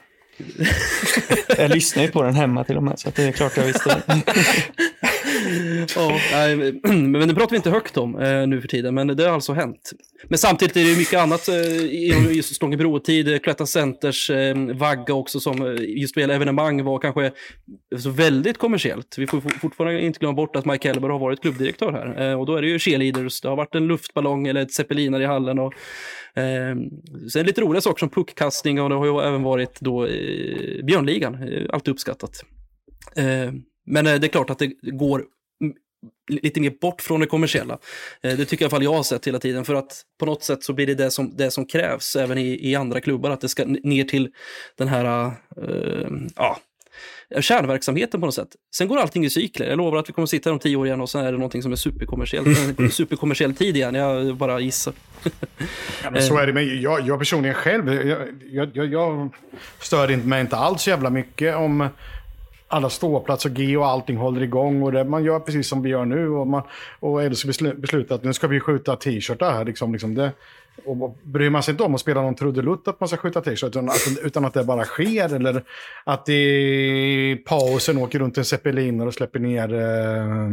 Jag lyssnar ju på den hemma till och med, så det är klart jag visste ja nej, men det pratar vi inte högt om eh, nu för tiden, men det har alltså hänt. Men samtidigt är det ju mycket annat eh, just Stångebro-tid. eh, Cloetta Centers eh, vagga också som eh, just vad gäller evenemang var kanske så väldigt kommersiellt. Vi får for- fortfarande inte glömma bort att Mike Helber har varit klubbdirektör här. Eh, och då är det ju cheerleaders, det har varit en luftballong eller ett zeppelinare i hallen. Och, eh, Ehm, sen lite roliga saker som puckkastning och det har ju även varit då eh, Björnligan, eh, alltid uppskattat. Eh, men eh, det är klart att det går lite mer bort från det kommersiella. Eh, Det tycker jag i alla fall jag har sett hela tiden. För att på något sätt så blir det det som, det som krävs även i, i andra klubbar. Att det ska ner till den här eh, ja, kärnverksamheten på något sätt. Sen går allting i cykler. Jag lovar att vi kommer sitta här om tio år igen och sen är det någonting som är superkommersiellt. <laughs> En superkommersiell tid igen. Jag bara gissar. <laughs> Ja, men så är det. Men jag, jag personligen själv, jag, jag, jag, stör inte mig inte alls så jävla mycket om alla ståplats och G och allting håller igång. Och det, man gör precis som vi gör nu. Och, man, och LHC beslu- beslutat att nu ska vi skjuta t-shirtar här. Liksom, liksom det, och bryr man sig inte om att spela någon trudelutt att man ska skjuta t-shirt, utan, att- utan att det bara sker. Eller att i pausen åker runt en zeppelinare och släpper ner... Eh,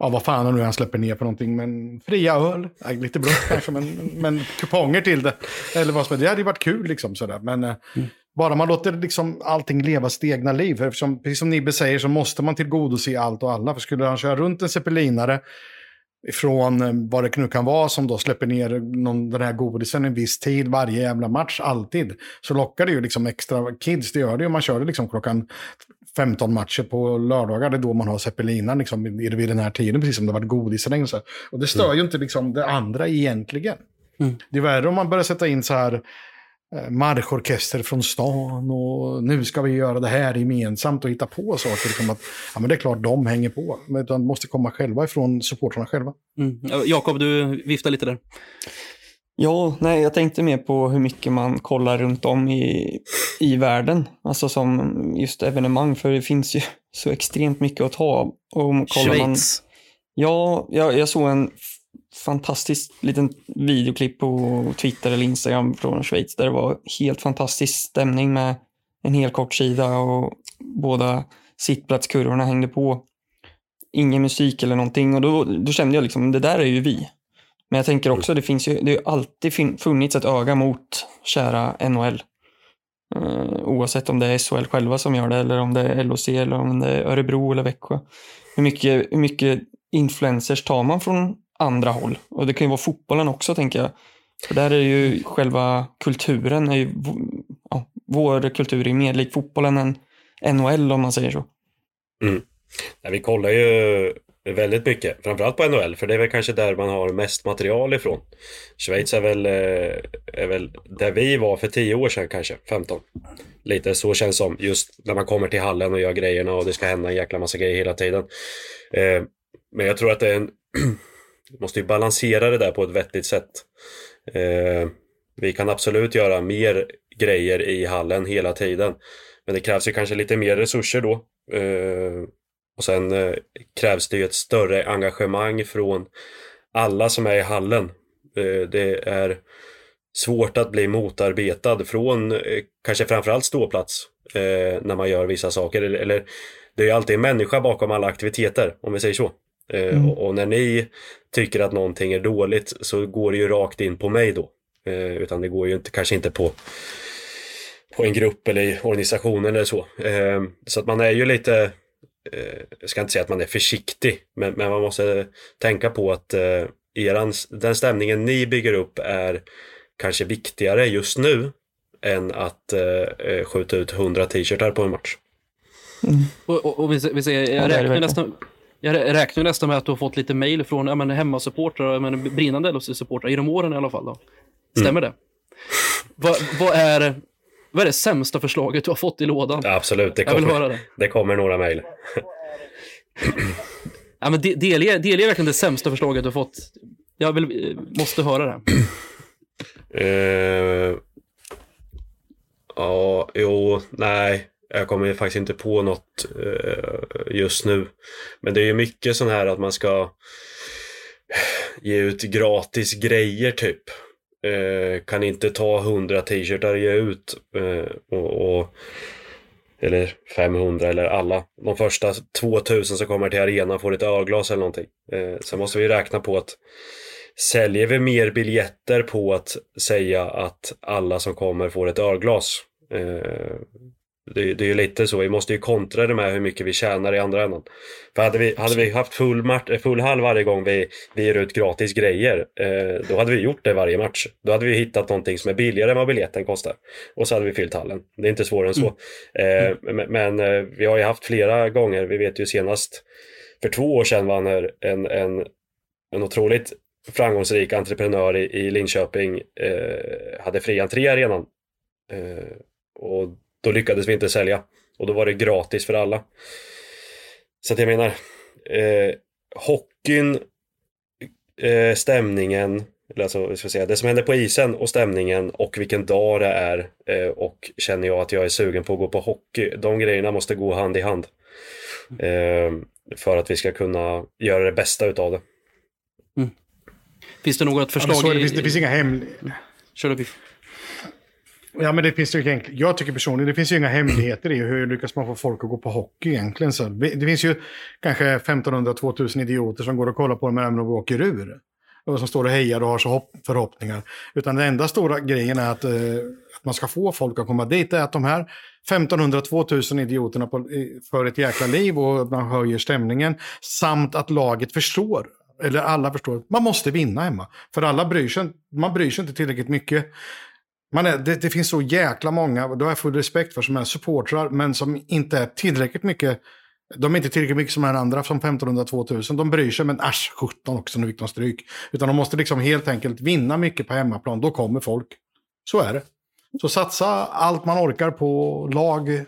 Ja, vad fan han nu han släpper ner på någonting. Men fria öl, ja, lite brott kanske, men, men kuponger till det. Eller vad som helst. Det hade ju varit kul liksom sådär. Men eh, bara man låter liksom allting leva sitt egna liv. För eftersom, precis som Nibbe säger så måste man tillgodose allt och alla. För skulle han köra runt en zeppelinare från eh, vad det nu kan vara som då släpper ner någon, den här godisen en viss tid varje jävla match, alltid. Så lockar det ju liksom extra kids, det gör det ju man kör det liksom klockan 15 matcher på lördagar, det är då man har zeppelinan liksom, vid den här tiden, precis som det varit godis och. Och det stör ju inte liksom det andra egentligen. Mm. Det är värre om man börjar sätta in så här marschorkester från stan och nu ska vi göra det här gemensamt och hitta på saker. Liksom att, ja, men det är klart de hänger på, men utan måste komma själva ifrån supportrarna själva. Mm. Ja, Jakob, du viftar lite där. Ja, nej, jag tänkte mer på hur mycket man kollar runt om i, i världen. Alltså som just evenemang, för det finns ju <laughs> så extremt mycket att ta. Och kollar man, Schweiz. ja, jag, jag såg en fantastiskt litet liten videoklipp på Twitter eller Instagram från Schweiz där det var helt fantastisk stämning med en hel kort sida och båda sittplatskurvorna hängde på. Ingen musik eller någonting och då, då kände jag liksom, det där är ju vi. Men jag tänker också, det finns ju, det har ju alltid funnits ett öga mot kära NHL. Eh, oavsett om det är SHL själva som gör det eller om det är LOC eller om det är Örebro eller Växjö. Hur mycket, hur mycket influencers tar man från andra håll? Och det kan ju vara fotbollen också tänker jag. För där är ju själva kulturen, är ju, ja, vår kultur är mer lik fotbollen än NHL om man säger så. Mm. Nej, vi kollar ju väldigt mycket, framförallt på NHL, för det är väl kanske där man har mest material ifrån. Schweiz är väl, eh, är väl där vi var för 10 år sedan kanske, 15. Lite så känns det som, just när man kommer till hallen och gör grejerna och det ska hända en jäkla massa grejer hela tiden. Eh, men jag tror att det är en... <clears throat> Måste ju balansera det där på ett vettigt sätt. Eh, Vi kan absolut göra mer grejer i hallen hela tiden. Men det krävs ju kanske lite mer resurser då. Eh, och sen eh, krävs det ju ett större engagemang från alla som är i hallen. Eh, det är svårt att bli motarbetad från eh, kanske framförallt ståplats eh, när man gör vissa saker. Eller, eller det är ju alltid en människa bakom alla aktiviteter, om vi säger så. Eh, Mm. och, och när ni tycker att någonting är dåligt så går det ju rakt in på mig då. Eh, utan det går ju inte, kanske inte på på en grupp eller i organisationen eller så. Eh, så att man är ju lite, eh, jag ska inte säga att man är försiktig, men, men man måste tänka på att eh, eran, den stämningen ni bygger upp är kanske viktigare just nu än att eh, skjuta ut 100 t-shirtar på en match. Och, och, och vi, vi säger, Ja, jag, det räknar nästan, jag rä- räknar nästan med att du har fått lite mejl från ja, men, hemmasupportrar, ja, men, brinnande LHC-supportrar, genom åren i alla fall. Då. Stämmer det? Vad, vad, är, vad är det sämsta förslaget du har fått i lådan? Ja, absolut, det jag vill kommer, höra det. det kommer några mejl. <clears throat> Ja, men de- delge, delge verkligen det sämsta förslaget du har fått. Jag vill, eh, måste höra det. <clears throat> Eh, ja, jo, nej. Jag kommer faktiskt inte på något eh, just nu. Men det är ju mycket sån här att man ska ge ut gratis grejer typ. Eh, kan inte ta 100 t-shirtar och ge ut. Eh, och, och, eller 500 eller alla. De första 2000 som kommer till arenan får ett ölglas eller någonting. Eh, sen måste vi räkna på att Säljer vi mer biljetter på att säga att alla som kommer får ett ölglas? Eh, det, det är ju lite så, vi måste ju kontra det med hur mycket vi tjänar i andra änden. För hade vi, hade vi haft full, mat- full hall varje gång vi, vi ger ut gratis grejer, eh, då hade vi gjort det varje match. Då hade vi hittat någonting som är billigare än vad biljetten kostar. Och så hade vi fyllt hallen. Det är inte svårare än så. Eh, men men eh, vi har ju haft flera gånger, vi vet ju senast för två år sedan vann en, en, en, en otroligt framgångsrik entreprenör i, i Linköping eh, hade fri entré i arenan. Eh, och då lyckades vi inte sälja. Och då var det gratis för alla. Så att jag menar, eh, hockeyn, eh, stämningen, eller alltså, ska jag säga, det som händer på isen och stämningen och vilken dag det är eh, och känner jag att jag är sugen på att gå på hockey, de grejerna måste gå hand i hand. Eh, för att vi ska kunna göra det bästa utav det. Finns det något Ja, förslag? så är det, i- finns, det finns inga hem... Ja, men det finns ju egentligen, jag tycker personligen, det finns ju inga hemligheter i hur lyckas man få folk att gå på hockey egentligen. Så det det finns ju kanske 1500-2000 idioter som går och kollar på dem även om de åker ur. Och som står och hejar och har så hopp, förhoppningar. Utan den enda stora grejen är att, eh, att man ska få folk att komma dit. är att de här 1500-2000 idioterna på, i- för ett jäkla liv och man höjer stämningen. Samt att laget förstår, eller alla förstår, man måste vinna hemma. För alla bryr sig, man bryr sig inte tillräckligt mycket. Man är, det, det finns så jäkla många, då det har jag full respekt för, som är supportrar, men som inte är tillräckligt mycket. De är inte tillräckligt mycket som är andra, som 1500-2000. De bryr sig, men äsch, 17 också, nu fick de stryk. Utan de måste liksom helt enkelt vinna mycket på hemmaplan, då kommer folk. Så är det. Så satsa allt man orkar på lag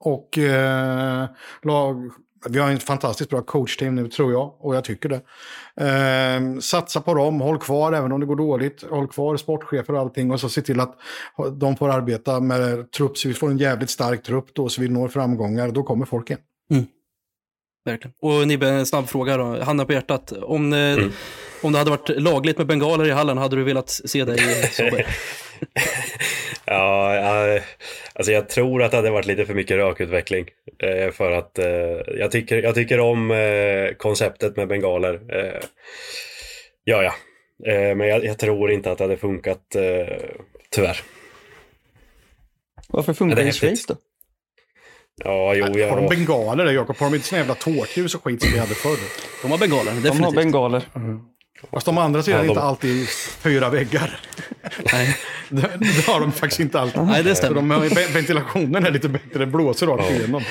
och eh, lag. Vi har en fantastiskt bra coachteam nu tror jag, och jag tycker det. Eh, satsa på dem, håll kvar även om det går dåligt. Håll kvar sportchefer och allting och så se till att de får arbeta med trupp så vi får en jävligt stark trupp då så vi når framgångar. Då kommer folk in. Verkligen. Och Nibbe, en snabb fråga då. Handen på hjärtat. Om, eh, Mm. om det hade varit lagligt med bengaler i hallen, hade du velat se dig i? <laughs> <laughs> Ja, ja, alltså jag tror att det hade varit lite för mycket rökutveckling. Eh, för att eh, jag, tycker, jag tycker om eh, konceptet med bengaler. Ja, ja. Men jag, jag, tror inte att det hade funkat, tyvärr. Varför funkar det i Schweiz då? Ja, jo, jag... Har de bengaler där Jakob? Har de inte såna jävla tårtljus och skit som vi hade förr? De har bengaler, definitivt. De har bengaler. Mm. Fast de andra sidan Ja, de- inte alltid fyra väggar. Nej. Det, <laughs> det har de faktiskt inte alltid. Nej, det stämmer. de har, ventilationen är lite bättre, det blåser rakt igenom.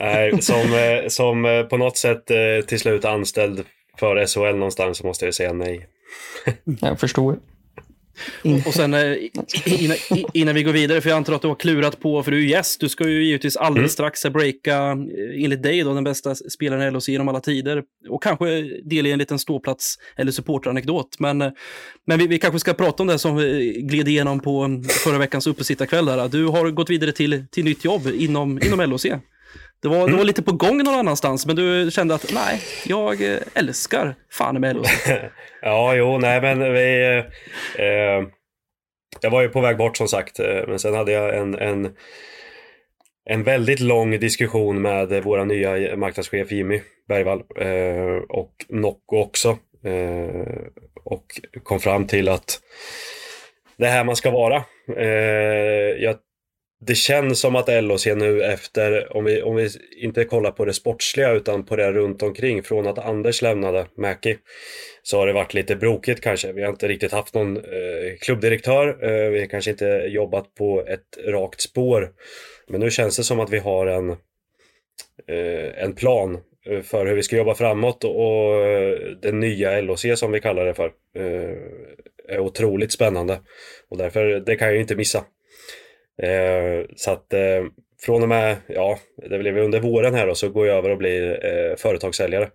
Nej, som, eh, som eh, på något sätt eh, till slut anställd för SHL någonstans så måste jag säga nej. Jag förstår. Och sen eh, innan, innan vi går vidare, för jag antar att du har klurat på, för du är ju gäst, du ska ju givetvis alldeles Mm. strax breaka, eh, enligt dig då, den bästa spelaren i LHC genom alla tider. Och kanske del i en liten ståplats eller supporteranekdot. Men, eh, men vi, vi kanske ska prata om det som vi gled igenom på förra veckans uppesittarkväll. Där. Du har gått vidare till, till nytt jobb inom, inom LHC. Det var, Mm. det var lite på gång någon annanstans, men du kände att nej, jag eh, älskar fan med. <laughs> Ja, jo, nej men vi... Eh, jag var ju på väg bort som sagt, eh, men sen hade jag en, en, en väldigt lång diskussion med våra nya marknadschef Jimmy Bergvall eh, och Nocco också. Eh, och kom fram till att det är här man ska vara. Eh, jag, det känns som att LHC nu efter, om vi, om vi inte kollar på det sportsliga utan på det runt omkring, från att Anders lämnade Mäki så har det varit lite brokigt kanske. Vi har inte riktigt haft någon eh, klubbdirektör. Eh, vi har kanske inte jobbat på ett rakt spår. Men nu känns det som att vi har en, eh, en plan eh, för hur vi ska jobba framåt och, och eh, det nya LHC som vi kallar det för eh, är otroligt spännande. Och därför, det kan jag ju inte missa. Eh, så att eh, från och med, ja, det blev under våren här då, så går jag över och blir eh, företagssäljare.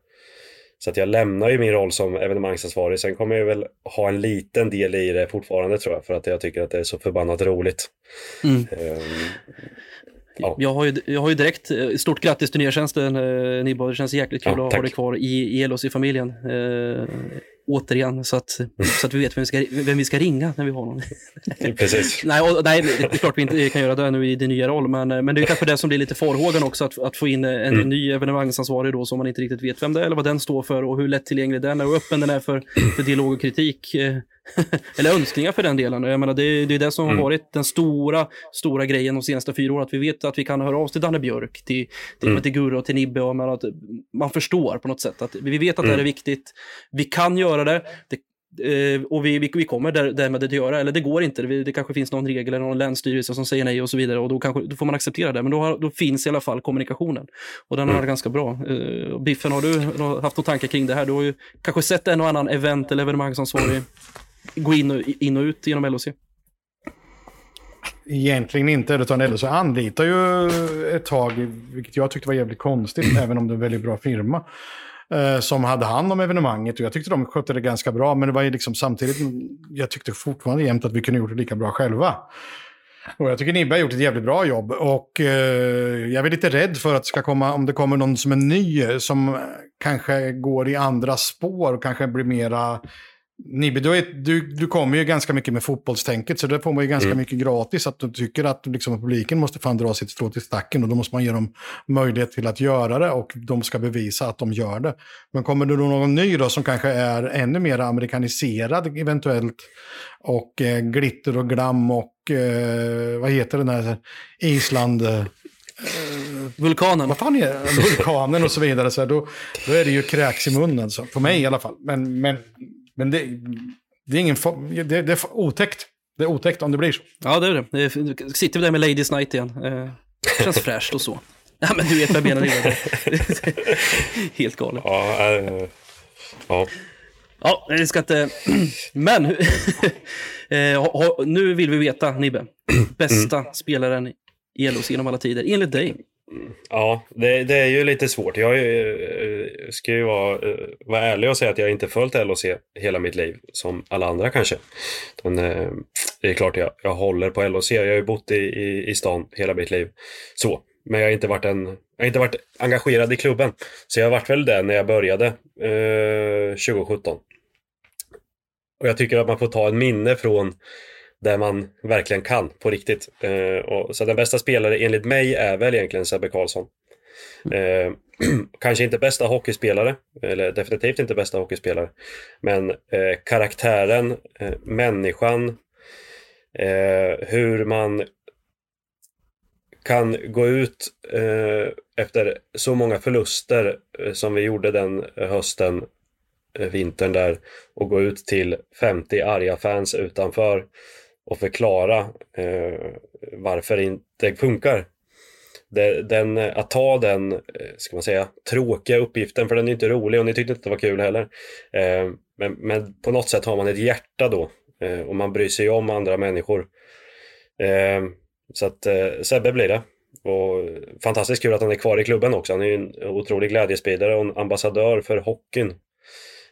Så att jag lämnar ju min roll som evenemangsansvarig. Sen kommer jag väl ha en liten del i det fortfarande tror jag. För att jag tycker att det är så förbannat roligt. Mm. Ehm, Ja. Jag, har ju, jag har ju direkt, stort grattis till nya tjänsten eh, Nibba. Det känns jäkligt kul Ja, att ha dig kvar i, i LHC-familjen. Eh, återigen, så att, så att vi vet vem vi, ska, vem vi ska ringa när vi har någon. <laughs> precis. nej, och, nej, det är klart vi inte kan göra det nu i din nya roll, men, eh, men det är kanske det som blir lite farhågan också, att, att få in eh, en Mm. ny evenemangsansvarig då som man inte riktigt vet vem det är eller vad den står för och hur lättillgänglig den är och öppen den är för, för dialog och kritik. <laughs> eller önskningar för den delen. Jag menar, det, är- det är det som har Mm. varit den stora, stora grejen de senaste fyra åren. Att vi vet att vi kan höra av oss till Danne Björk, till, till, Mm. till Gurra och till Nibbe. Och men att man förstår på något sätt att vi vet att det här är Mm. viktigt. Vi kan göra det. det eh, och vi, vi, vi kommer där, därmed att göra, eller det går inte. Det, det kanske finns någon regel eller någon länsstyrelse som säger nej och så vidare. Och då, kanske, då får man acceptera det. Men då, har, då finns i alla fall kommunikationen. Och den har Mm. varit ganska bra. Och Biffen, har du haft några tankar kring det här? Du har ju kanske sett en och annan event eller evenemangsansvarig gå in och, in och ut genom LOC. Egentligen inte, utan LHC anlitar ju ett tag, vilket jag tyckte var jävligt konstigt, <clears throat> även om det är en väldigt bra firma, eh, som hade hand om evenemanget. Och jag tyckte de skötte det ganska bra, men det var ju liksom samtidigt, jag tyckte fortfarande jämt att vi kunde gjort det lika bra själva. Och jag tycker Nibbe har gjort ett jävligt bra jobb. Och eh, jag är lite rädd för att det ska komma, om det kommer någon som är ny, som kanske går i andra spår och kanske blir mera... Nibbe, du, är, du, du kommer ju ganska mycket med fotbollstänket, så det får man ju ganska Mm. mycket gratis. Att du tycker att liksom, publiken måste fan dra sitt strå till stacken och då måste man ge dem möjlighet till att göra det och de ska bevisa att de gör det. Men kommer det då någon ny då som kanske är ännu mer amerikaniserad eventuellt och eh, glitter och glam och eh, vad heter den här Island... Eh, Vulkanen. vad fan är det? Vulkanen och så vidare. Så här, då, då är det ju kräks i munnen. alltså. För mig i alla fall. Men, men, men det, det är ingen det, det är otäckt. Det är otäckt om det blir så. Ja, det är det. det. Sitter vi där med Ladies Night igen. Eh, känns fräscht och så. Ja, men du vet vad jag menar. <laughs> Helt galet. Ja, eh, ja. Ja, det ska inte... Men <laughs> eh, nu vill vi veta, Nibbe. Bästa spelaren i LOC genom alla tider, enligt dig. Ja, det, det är ju lite svårt. Jag är, ska ju vara, eh, vara ärlig och säga att jag inte följt LHC hela mitt liv, som alla andra kanske. Men, eh, det är klart jag, jag håller på LHC. Jag har ju bott i, i, i stan hela mitt liv. Så. Men jag har inte varit, en, jag har inte varit engagerad i klubben. Så jag har varit väl det när jag började eh, 2017. Och jag tycker att man får ta en minne från där man verkligen kan på riktigt. Eh, och, så den bästa spelare enligt mig är väl egentligen Sebbe Karlsson. Eh, <clears throat> kanske inte bästa hockeyspelare, eller definitivt inte bästa hockeyspelare. Men eh, karaktären, människan, hur man kan gå ut efter så många förluster som vi gjorde den hösten, vintern där och gå ut till 50 arga fans utanför och förklara eh, varför det inte funkar. Den, eh, att ta den, eh, ska man säga, tråkiga uppgiften, för den är inte rolig och ni tyckte inte det var kul heller. Eh, men, men på något sätt har man ett hjärta då eh, och man bryr sig om andra människor. Eh, så att eh, Sebbe blir det. Och fantastiskt kul att han är kvar i klubben också. Han är ju en otrolig glädjespridare och en ambassadör för hockeyn.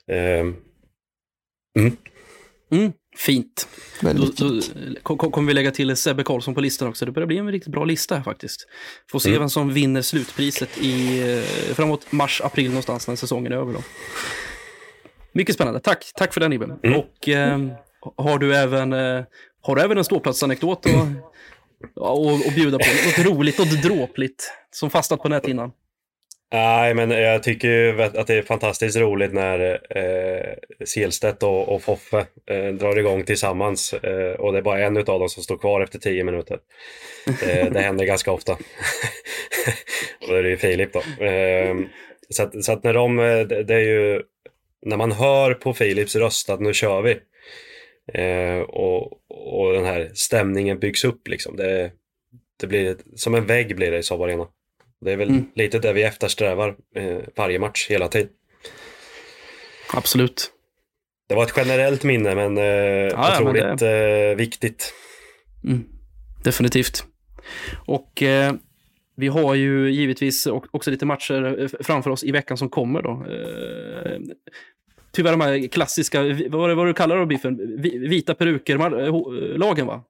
Eh, mm. Mm, fint. Då, Väldigt då ko- kommer vi lägga till Sebbe Karlsson på listan också. Det börjar bli en riktigt bra lista här faktiskt. Får se Mm. vem som vinner slutpriset i, eh, framåt mars, april någonstans när säsongen är över. Då. Mycket spännande. Tack, tack för den Ibben. Mm. Och eh, har du även, eh, har du även en ståplatsanekdot att och, och bjuda på? Något roligt och dråpligt som fastnat på näthinnan? Nej, men jag tycker ju att det är fantastiskt roligt när eh, Selstedt och, och Foffe eh, drar igång tillsammans eh, och det är bara en av dem som står kvar efter tio minuter. Eh, det händer ganska ofta. <laughs> och det är ju Filip då. Eh, så att, så att när de, eh, det, det är ju, när man hör på Filips röst att nu kör vi eh, och, och den här stämningen byggs upp liksom. Det, det blir som en vägg blir det i Saab Arena. Det är väl Mm. lite det vi eftersträvar eh, varje match hela tiden. Absolut. Det var ett generellt minne men eh, ja, men otroligt eh, viktigt. Mm, definitivt. Och eh, vi har ju givetvis också lite matcher eh, framför oss i veckan som kommer. Då. Tyvärr de här klassiska, vad var det vad du kallar det Biffen? Vi- Vita peruker-lagen va?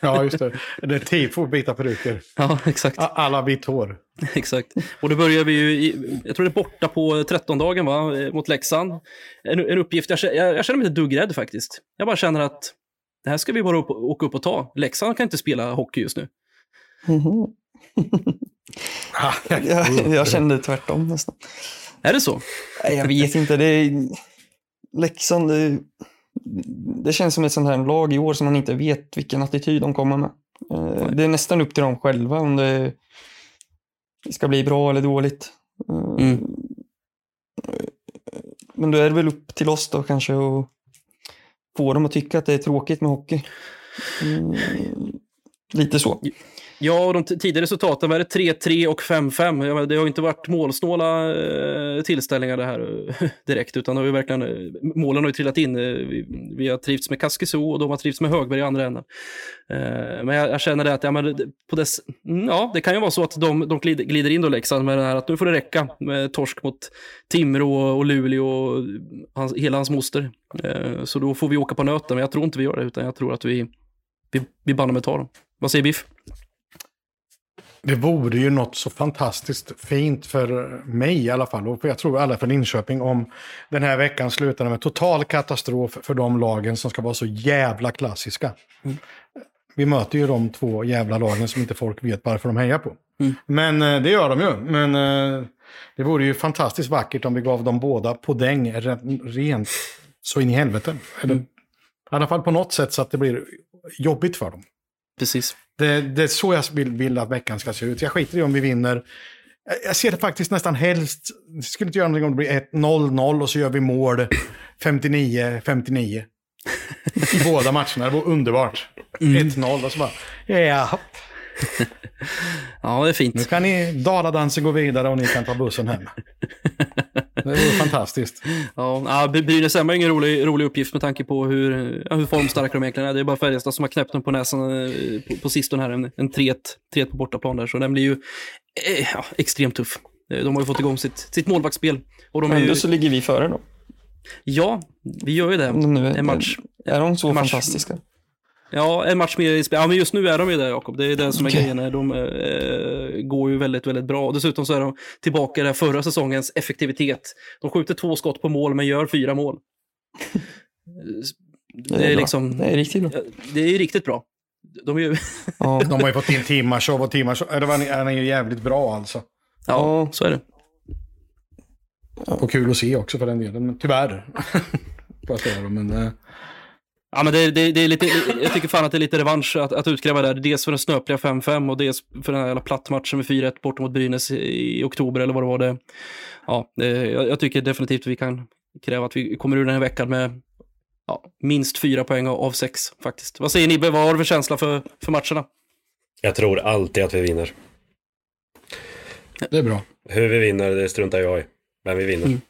Ja, just det. Det är tifo, vita peruker. ja, exakt. Alla vitt hår. <laughs> Exakt. Och då börjar vi ju, i, jag tror det är borta på 13-dagen va, mot Leksand. En, en uppgift, jag, känner- jag, jag känner mig inte dugg rädd faktiskt. Jag bara känner att det här ska vi bara upp, åka upp och ta. Leksand kan inte spela hockey just nu. Mhm. <laughs> jag, jag kände tvärtom nästan. Är det så? Jag vet inte. Det är... Leksand, det... det känns som ett sånt här lag i år som man inte vet vilken attityd de kommer med. Eh, Det är nästan upp till dem själva om det ska bli bra eller dåligt. Eh, Mm. Men då är det väl upp till oss då kanske att få dem att tycka att det är tråkigt med hockey. Mm, Lite så. Ja, och de tidigare resultaten var det 3-3 och 5-5. Det har ju inte varit målsnåla eh, tillställningar det här eh, <laughs> direkt, utan det har ju verkligen, eh, målen har ju trillat in. Vi, vi har trivts med Kaskiso och de har trivts med Högberg i andra änden. Men jag, jag känner det att ja, men på dess, mm, ja, det kan ju vara så att de, de glider, in då Leksand med det här att nu får det räcka med torsk mot Timrå och Luleå och hans, hela hans moster. Så då får vi åka på nöten, men jag tror inte vi gör det, utan jag tror att vi, vi, vi banne med tar dem. Vad säger Biff? Det vore ju något så fantastiskt fint för mig i alla fall, och jag tror alla för Linköping, om den här veckan slutade med total katastrof för de lagen som ska vara så jävla klassiska. Vi möter ju de två jävla lagen som inte folk vet varför de hejar på. Mm. Men eh, det gör de ju. Men eh, det vore ju fantastiskt vackert om vi gav dem båda podäng re- rent så in i helvete. Eller, I alla fall på något sätt så att det blir jobbigt för dem. Precis. Det, det är så jag vill, vill att veckan ska se ut. Jag skiter i om vi vinner. Jag- ser det faktiskt nästan helst. Det skulle inte göra någonting om det blir 1-0-0 och så gör vi mål 59-59. I <laughs> båda matcherna. Det vore underbart. 1-0 och så bara, ja, <laughs> Ja, det är fint. nu kan ni Daladansen gå vidare och ni kan ta bussen hem. <laughs> Det vore fantastiskt. <laughs> Ja, Brynäs Emma är ingen rolig, rolig uppgift med tanke på hur, hur formstarka de egentligen är. Det är bara Färjestad som har knäppt dem på näsan eh, på, på sistone här. En, en 3-1 3-1 på bortaplan där, så den blir ju eh, ja, extremt tuff. Eh, De har ju fått igång sitt, sitt målvaktsspel. Och de är ju, Ändå så ligger vi före då. ja, vi gör ju det. Nu är, En match. Är de så match. fantastiska? Ja, en match mer i spel. Ja, men just nu är de ju det, Jakob. Det är det som är Okej. grejen. De eh, går ju väldigt, väldigt bra. Dessutom så är de tillbaka i den förra säsongens effektivitet. De skjuter två skott på mål, men gör fyra mål. <laughs> Det är, bra. liksom, Det är riktigt bra. det är riktigt bra. De är ju, Ja, <laughs> De har ju fått in Timashow och vad, han är ju jävligt bra alltså. ja, så är det. Och kul att se också för den delen, men tyvärr. <laughs> Men... Ja, men det, det, det är lite, jag tycker fan att det är lite revansch att, att utkräva där. Dels för den snöpliga 5-5 och dels för den här jävla plattmatchen med 4-1 borta mot Brynäs i, i oktober eller vad det var. Det. Ja, det, jag, jag tycker definitivt vi kan kräva att vi kommer ur den här veckan med ja, minst fyra poäng av, av sex faktiskt. Vad säger Nibbe, vad har du för känsla för, för matcherna? Jag tror alltid att vi vinner. Det är bra. Hur vi vinner, det struntar jag i. Men vi vinner. Mm.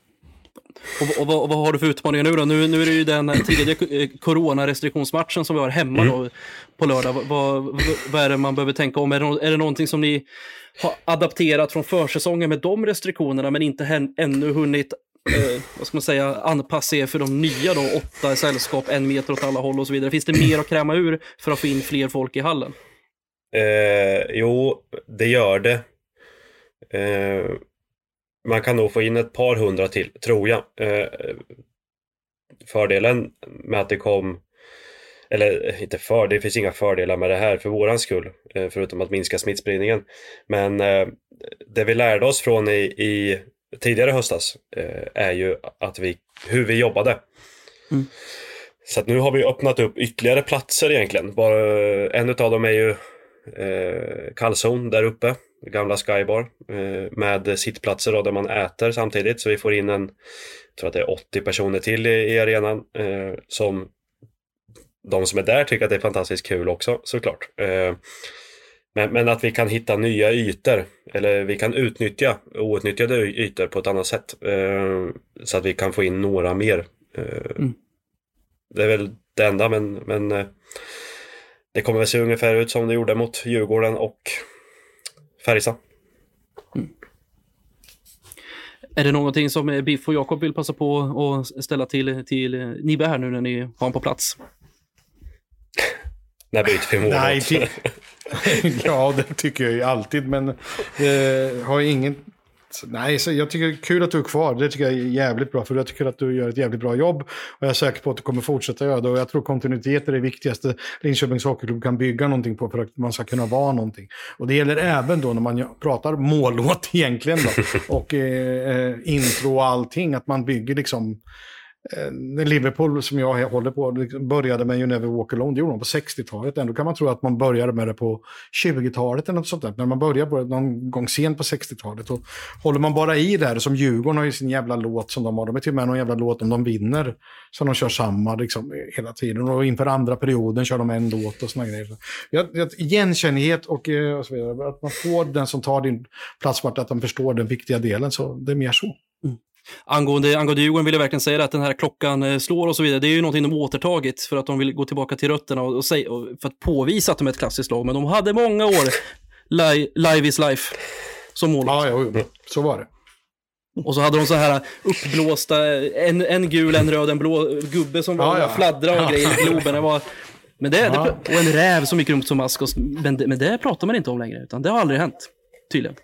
Och, och, vad, och vad har du för utmaningar nu då? Nu, nu är det ju den tredje eh, coronarestriktionsmatchen som vi har hemma då, på lördag. Vad, vad, vad är det man behöver tänka om? Är det, är det någonting som ni har adapterat från försäsongen med de restriktionerna men inte hän, ännu hunnit eh, vad ska man säga, anpassa er för de nya då, åtta sällskap, en meter åt alla håll och så vidare. Finns det mer att kräma ur för att få in fler folk i hallen? Eh, jo, det gör det. Eh, man kan nog få in ett par hundra till, tror jag. Eh, fördelen med att det kom, eller eh, inte för, det finns inga fördelar med det här för våran skull, eh, förutom att minska smittspridningen. Men det vi lärde oss från i, i tidigare höstas är ju att vi, hur vi jobbade. Mm. Så nu har vi öppnat upp ytterligare platser egentligen. Bara, en av dem är ju eh, kallzon där uppe, gamla Skybar, eh, med sittplatser då, där man äter samtidigt. Så vi får in en, jag tror att det är 80 personer till i, arenan eh, som de som är där tycker att det är fantastiskt kul också såklart. Eh, men, men att vi kan hitta nya ytor, eller vi kan utnyttja outnyttjade ytor på ett annat sätt. Så att vi kan få in några mer. Mm. Det är väl det enda, men, men det kommer väl se ungefär ut som det gjorde mot Djurgården och Färjestad. Är det någonting som eh, Biff och Jakob vill passa på att ställa till, till eh, Nibbe här nu när ni har honom på plats? <laughs> När byter vi målvakt? Nej, <laughs> ja, det tycker jag ju alltid, men eh, har ingen... Nej, så jag tycker det är kul att du är kvar. Det tycker jag är jävligt bra, för jag tycker att du gör ett jävligt bra jobb. Och jag är säker på att du kommer fortsätta göra det. Och jag tror kontinuitet är det viktigaste Linköpings Hockeyklubb kan bygga någonting på för att man ska kunna vara någonting. Och det gäller även då när man pratar mållåt <laughs> egentligen då. Och eh, eh, intro och allting, att man bygger liksom Eh, Liverpool, som jag håller på, började med You Never Walk Alone, det gjorde de på 60-talet. Ändå kan man tro att man började med det på 20-talet eller något sånt där. När man börjar på det någon gång sent på 60-talet. Och håller man bara i där, som Djurgården har ju sin jävla låt som de har. De är till och med någon jävla låt om de vinner. Så de kör samma liksom, hela tiden. Och inför andra perioden kör de en låt och såna grejer. Igenkännighet Jag, jag, och, eh, och så vidare. Att man får den som tar din plats, att de förstår den viktiga delen. Så det är mer så. Angående, angående Djurgården vill jag verkligen säga det, att den här klockan eh, slår och så vidare. Det är ju någonting de återtagit för att de vill gå tillbaka till rötterna och, och, och för att påvisa att de är ett klassiskt lag. Men de hade många år li, live is life som mål. Ja, jo. så var det. Och så hade de så här uppblåsta, en, en gul, en röd, en blå gubbe som var Ja, ja. fladdra och Ja. grejer i Globen. Det var, men det, Ja. det, och en räv som gick runt som mask. Och, men, det, men det pratar man inte om längre, utan det har aldrig hänt. Tydligen.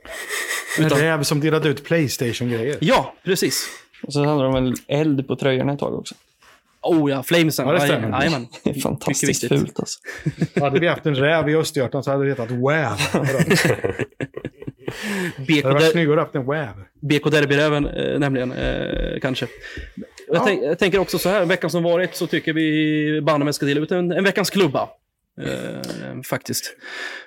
En räv som delade ut Playstation-grejer. ja, precis. Och så hade de väl eld på tröjorna ett tag också. Oh ja, Flamesen. Ja, det stämmer. Aj-. <laughs> Det är fantastiskt fult alltså. <laughs> Hade vi haft en räv i Östergötland så hade det hetat WAV. <laughs> Det BK, hade varit snyggare att haft en WAV. BK Derbyräven eh, nämligen, eh, kanske. Jag, Ja. tänk, jag tänker också så här, veckan som varit så tycker vi banne ska dela ut en, en veckans klubba. Eh, faktiskt.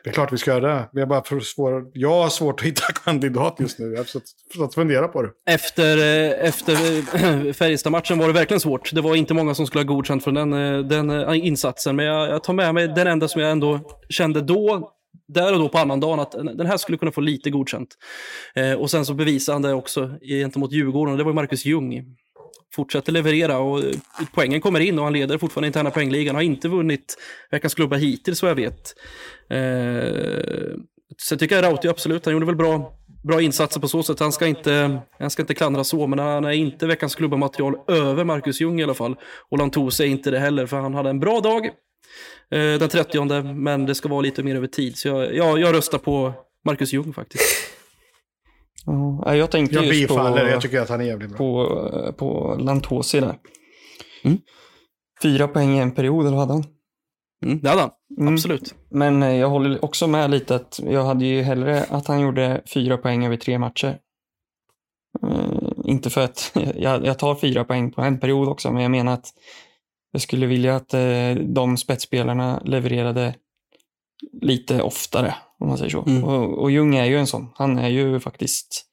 Det är klart vi ska göra det. Vi har bara för svår... Jag har svårt att hitta <laughs> kandidat just nu. Jag har fått fundera på det. Efter, eh, efter eh, <clears throat> Färjestad-matchen var det verkligen svårt. Det var inte många som skulle ha godkänt från den, eh, den insatsen. Men jag, jag tar med mig den enda som jag ändå kände då, där och då på annandagen, att den här skulle kunna få lite godkänt. Eh, och sen så bevisade han det också gentemot Djurgården, det var Marcus Ljung. Fortsätter leverera och eh, poängen kommer in och han leder fortfarande interna poängligan. Har inte vunnit veckans klubba hittills vad jag vet. Eh, tycker jag Rauti absolut, han gjorde väl bra, bra insatser på så sätt. Han ska inte, han ska inte klandra så, men han är inte veckans klubba material över Marcus Ljung i alla fall. Och Lantos är inte det heller, för han hade en bra dag eh, den 30, men det ska vara lite mer över tid. Så jag, jag, jag röstar på Marcus Ljung faktiskt. Ja, jag tänkte Jag just på, bifaller. Jag tycker att han är jävligt bra. på, på Lantosi där. Mm. fyra poäng i en period, eller vad hade han? Mm, det hade han, Mm. absolut. Men eh, jag håller också med lite att jag hade ju hellre att han gjorde fyra poäng över tre matcher. Eh, inte för att <laughs> jag, jag tar fyra poäng på en period också, men jag menar att jag skulle vilja att eh, de spetsspelarna levererade lite oftare, om man säger så. Mm. Och, och Ljung är ju en sån. Han är ju faktiskt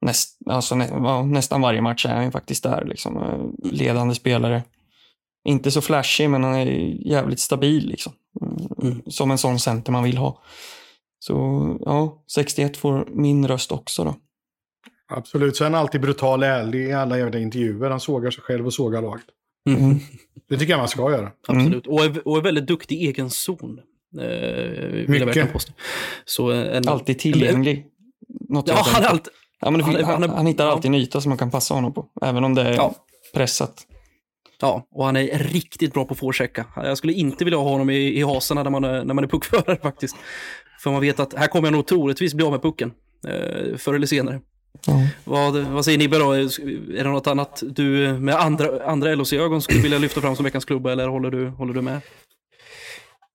näst, alltså, nä, ja, nästan varje match är han ju faktiskt där, liksom. eh, ledande spelare. Inte så flashig, men han är jävligt stabil. Liksom. Mm. Som en sån center man vill ha. Så ja, 61 får min röst också då. Absolut, så är han alltid brutal ärlig i alla jävla intervjuer. Han sågar sig själv och sågar laget. Mm. Det tycker jag man ska göra. Absolut. Och, är, och är väldigt duktig i egen zon. Eh, Mycket. Så eh, en, Alltid tillgänglig. Något jag Ja, han är alltid... ja, men han han, han han, hittar alltid en yta som man kan passa honom på. Även om det är Ja. pressat. Ja, och han är riktigt bra på att forechecka. Jag skulle inte vilja ha honom i, i haserna när man, är, när man är puckförare faktiskt. För man vet att här kommer jag nog troligtvis bli av med pucken. Eh, förr eller senare. Ja. Vad, vad säger Nibbe då? Är det något annat du med andra, andra LHC-ögon skulle vilja lyfta fram som veckans klubba eller håller du, håller du med?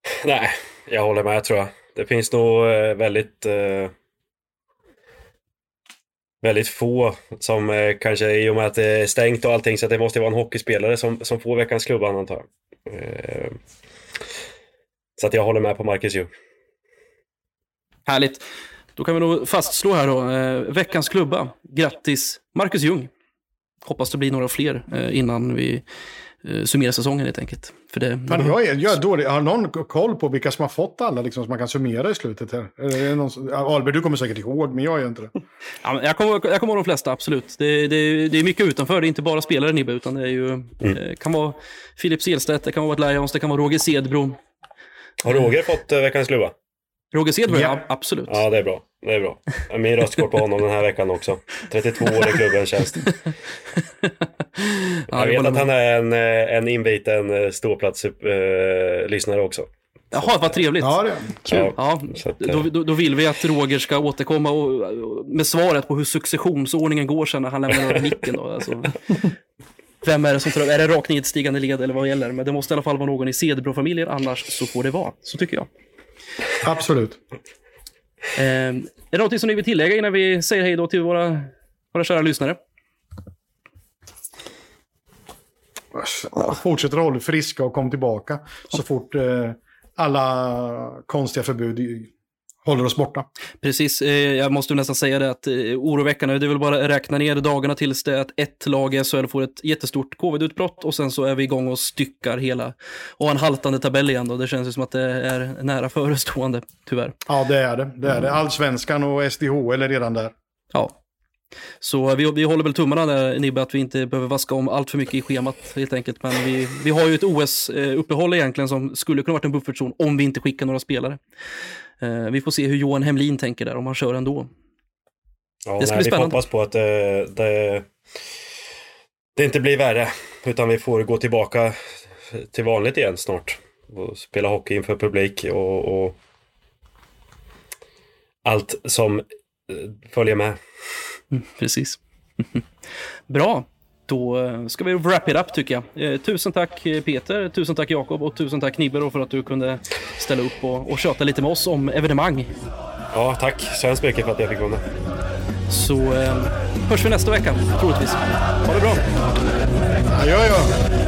<laughs> Nej, jag håller med tror jag. Det finns nog eh, väldigt eh, väldigt få som eh, kanske i och med att det är stängt och allting så att det måste vara en hockeyspelare som, som får veckans klubba antar jag. Eh, så att jag håller med på Marcus Ljung. Härligt. Då kan vi nog fastslå här då, eh, veckans klubba. Grattis Marcus Ljung. Hoppas det blir några fler eh, innan vi eh, summerar säsongen helt enkelt. För det, Fan, jag, är, jag är dålig. Har någon koll på vilka som har fått alla liksom, som man kan summera i slutet här? Är det någon som, ja, Albert, du kommer säkert ihåg, men jag gör inte det. <laughs> Ja, men jag, kommer, jag kommer ihåg de flesta, absolut. Det, det, det är mycket utanför, det är inte bara spelare Nibbe, utan det är ju, eh, kan vara Filip Selstedt, det kan vara Lions, det kan vara Roger Sedbro. Har Roger fått eh, veckans klubba? Roger Sedbro, Ja. absolut. Ja, det är bra. Det är bra. Min röst går på honom den här veckan också. 32 år i klubbens tjänst. Ja, Jag vet att han är en, eh, en inbiten eh, ståplats-lyssnare också. Jaha, vad trevligt. Ja, det, Ja, Ja, Så att, eh, då, då, då vill vi att Roger ska återkomma och, med svaret på hur successionsordningen går sen när han lämnar över micken. Då. Alltså, vem är det som tar? Är det rakt nedstigande led eller vad gäller? Men det måste i alla fall vara någon i Sedbro-familjen, annars så får det vara. Så tycker jag. Absolut. Eh, är det någonting som ni vill tillägga innan vi säger hej då till våra, våra kära lyssnare? Fortsätter hålla er friska och kom tillbaka så fort eh, alla konstiga förbud håller oss borta. Precis, eh, jag måste nästan säga det att eh, oroväckande, det är väl bara att räkna ner dagarna tills det är att ett lag i SHL får ett jättestort covid-utbrott och sen så är vi igång och styckar hela och en haltande tabell igen då. Det känns ju som att det är nära förestående, tyvärr. Ja, det är det. det, är det. Allsvenskan och SDHL är redan där. Ja. Så vi, vi håller väl tummarna där Nibbe, att vi inte behöver vaska om allt för mycket i schemat helt enkelt. Men vi, vi har ju ett OS-uppehåll egentligen som skulle kunna varit en buffertzon om vi inte skickar några spelare. Eh, vi får se hur Johan Hemlin tänker där, om han kör ändå. Ja, Det ska nej, bli vi spännande. hoppas på att det, det, det inte blir värre. Utan vi får gå tillbaka till vanligt igen snart. Och spela hockey inför publik och, och allt som eh, följer med. Mm, precis. <laughs> Bra, då ska vi wrap it up tycker jag. Eh, tusen tack eh, Peter, tusen tack Jakob och tusen tack Nibbe för att du kunde ställa upp och, och köta lite med oss om evenemang. Ja, tack så hemskt mycket för att jag fick vara med. Så eh, hörs vi nästa vecka, troligtvis. Ha det bra! Ja, ja.